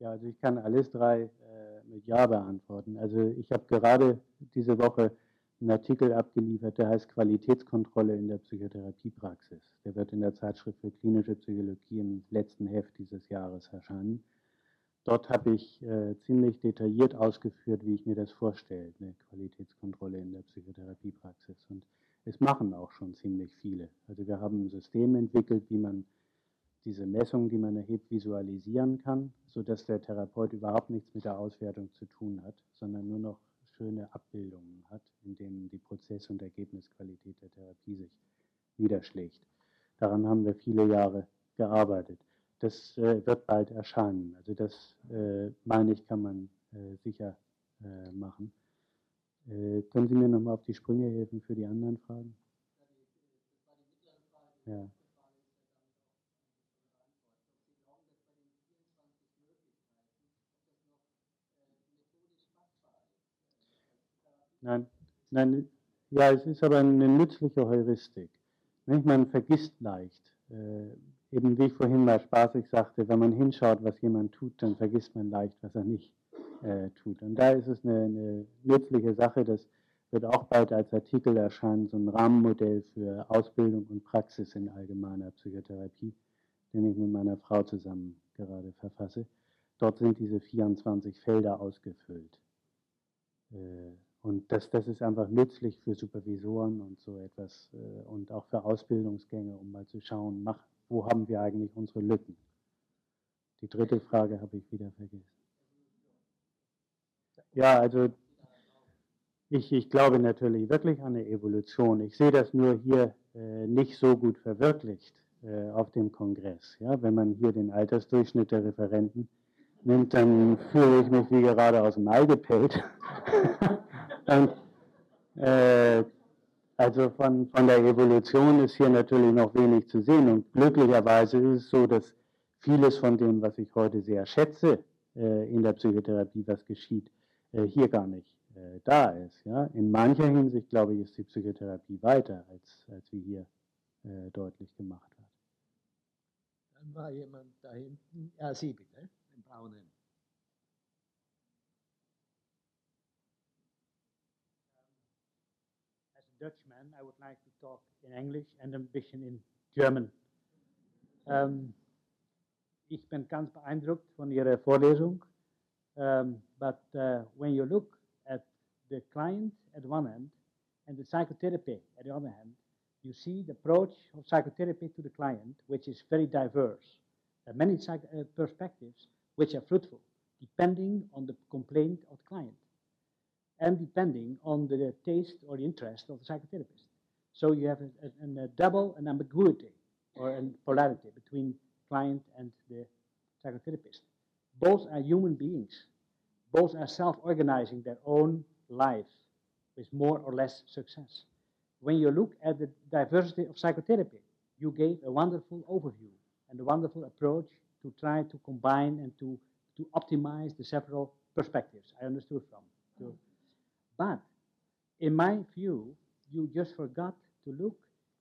Ja, also ich kann alles drei äh, mit Ja beantworten. Also ich habe gerade diese Woche einen Artikel abgeliefert, der heißt Qualitätskontrolle in der Psychotherapiepraxis. Der wird in der Zeitschrift für klinische Psychologie im letzten Heft dieses Jahres erscheinen. Dort habe ich äh, ziemlich detailliert ausgeführt, wie ich mir das vorstelle, eine Qualitätskontrolle in der Psychotherapiepraxis. Und es machen auch schon ziemlich viele. Also wir haben ein System entwickelt, wie man diese Messungen, die man erhebt, visualisieren kann, sodass der Therapeut überhaupt nichts mit der Auswertung zu tun hat, sondern nur noch schöne Abbildungen hat, in denen die Prozess- und Ergebnisqualität der Therapie sich niederschlägt. Daran haben wir viele Jahre gearbeitet. Das äh, wird bald erscheinen. Also das, äh, meine ich, kann man äh, sicher äh, machen. Äh, können Sie mir nochmal auf die Sprünge helfen für die anderen Fragen? Ja. Nein, nein, ja, es ist aber eine nützliche Heuristik. Nicht? Man vergisst leicht. Äh, eben wie ich vorhin mal spaßig sagte, wenn man hinschaut, was jemand tut, dann vergisst man leicht, was er nicht äh, tut. Und da ist es eine, eine, nützliche Sache, das wird auch bald als Artikel erscheinen, so ein Rahmenmodell für Ausbildung und Praxis in allgemeiner Psychotherapie, den ich mit meiner Frau zusammen gerade verfasse. Dort sind diese 24 Felder ausgefüllt. Äh, und das, das ist einfach nützlich für Supervisoren und so etwas äh, und auch für Ausbildungsgänge, um mal zu schauen, mach, wo haben wir eigentlich unsere Lücken. Die dritte Frage habe ich wieder vergessen. Ja, also ich, ich glaube natürlich wirklich an eine Evolution. Ich sehe das nur hier äh, nicht so gut verwirklicht äh, auf dem Kongress. Ja? Wenn man hier den Altersdurchschnitt der Referenten nimmt, dann fühle ich mich wie gerade aus dem Ei gepellt. Und, äh, also von, von der Evolution ist hier natürlich noch wenig zu sehen. Und glücklicherweise ist es so, dass vieles von dem, was ich heute sehr schätze äh, in der Psychotherapie, was geschieht, äh, hier gar nicht äh, da ist. Ja? In mancher Hinsicht, glaube ich, ist die Psychotherapie weiter, als, als wie hier äh, deutlich gemacht wird. Dann war jemand da hinten. Ja, Sie bitte, den braunen. I would like to talk in English and a bisschen in German. Um, ich bin ganz beeindruckt von Ihrer Vorlesung. Um, but uh, when you look at the client at one end and the psychotherapy at the other hand, you see the approach of psychotherapy to the client, which is very diverse. There are many uh, perspectives which are fruitful, depending on the complaint of the client and depending on the taste or the interest of the psychotherapist. So you have a, a, a double an ambiguity or a polarity between client and the psychotherapist. Both are human beings. Both are self-organizing their own life with more or less success. When you look at the diversity of psychotherapy, you gave a wonderful overview and a wonderful approach to try to combine and to, to optimize the several perspectives I understood from. your but in my view, you just forgot to look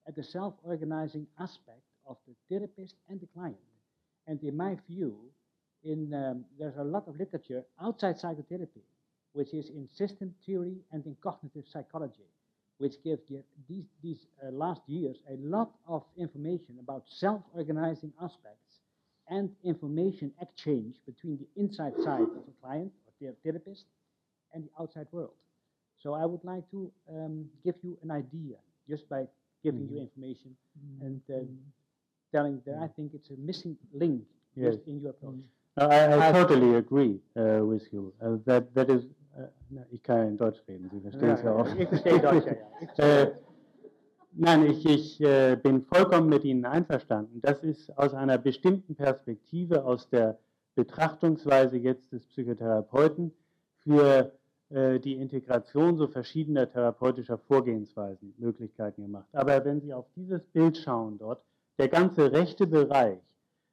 at the self organizing aspect of the therapist and the client. And in my view, in, um, there's a lot of literature outside psychotherapy, which is in system theory and in cognitive psychology, which gives these, these uh, last years a lot of information about self organizing aspects and information exchange between the inside side of the client or the therapist and the outside world. So I would like to um, give you an idea just by giving mm. you information mm. and uh, telling that I think it's a missing link yes. in your approach. No, I, I totally agree uh, with you. Uh, that, that is, uh, ich kann in Deutsch reden, Sie verstehen es ja, auch. Ich verstehe Deutsch, ja. ja. Äh, nein, ich, ich äh, bin vollkommen mit Ihnen einverstanden. Das ist aus einer bestimmten Perspektive, aus der Betrachtungsweise jetzt des Psychotherapeuten für die Integration so verschiedener therapeutischer Vorgehensweisen Möglichkeiten gemacht. Aber wenn Sie auf dieses Bild schauen dort, der ganze rechte Bereich,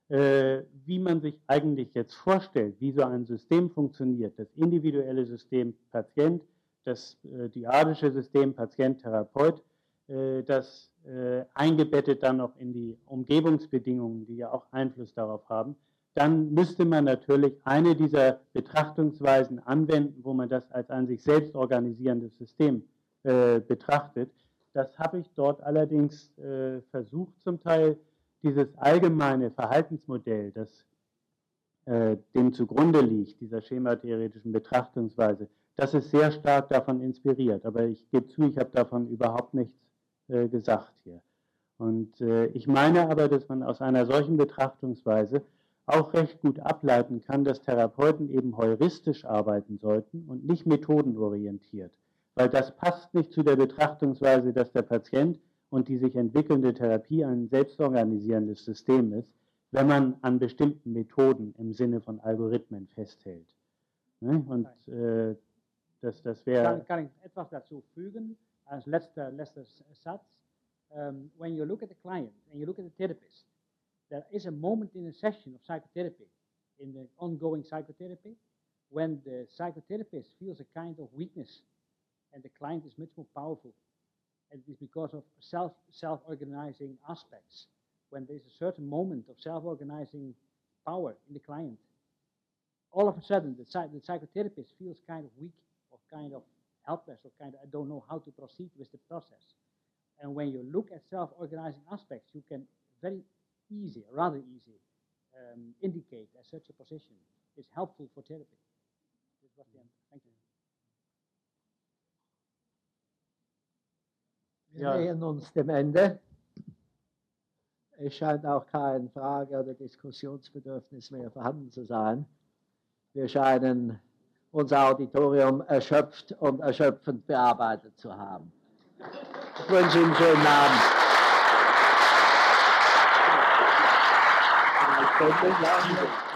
äh, wie man sich eigentlich jetzt vorstellt, wie so ein System funktioniert, das individuelle System Patient, das äh, diadische System Patient-Therapeut, äh, das äh, eingebettet dann noch in die Umgebungsbedingungen, die ja auch Einfluss darauf haben, dann müsste man natürlich eine dieser Betrachtungsweisen anwenden, wo man das als ein sich selbst organisierendes System äh, betrachtet. Das habe ich dort allerdings äh, versucht, zum Teil dieses allgemeine Verhaltensmodell, das äh, dem zugrunde liegt, dieser schematheoretischen Betrachtungsweise, das ist sehr stark davon inspiriert. Aber ich gebe zu, ich habe davon überhaupt nichts äh, gesagt hier. Und äh, ich meine aber, dass man aus einer solchen Betrachtungsweise auch recht gut ableiten kann, dass Therapeuten eben heuristisch arbeiten sollten und nicht methodenorientiert. Weil das passt nicht zu der Betrachtungsweise, dass der Patient und die sich entwickelnde Therapie ein selbstorganisierendes System ist, wenn man an bestimmten Methoden im Sinne von Algorithmen festhält. Ne? Und äh, das, das wäre. Kann, kann, ich etwas dazu fügen als letzter, letzter Satz? Um, when you look at the client and you look at the therapist, there is a moment in a session of psychotherapy, in the ongoing psychotherapy, when the psychotherapist feels a kind of weakness and the client is much more powerful. And it is because of self self organizing aspects. When there's a certain moment of self organizing power in the client, all of a sudden the, the psychotherapist feels kind of weak or kind of helpless or kind of I don't know how to proceed with the process. And when you look at self organizing aspects, you can very easy, rather easy, um, indicate that such a position is helpful for therapy. This was the end. Thank you. Wir Ja. nähern uns dem Ende. Es scheint auch kein Frage- oder Diskussionsbedürfnis mehr vorhanden zu sein. Wir scheinen unser Auditorium erschöpft und erschöpfend bearbeitet zu haben. Ich wünsche Ihnen einen schönen Abend. Eine Stunde, ja.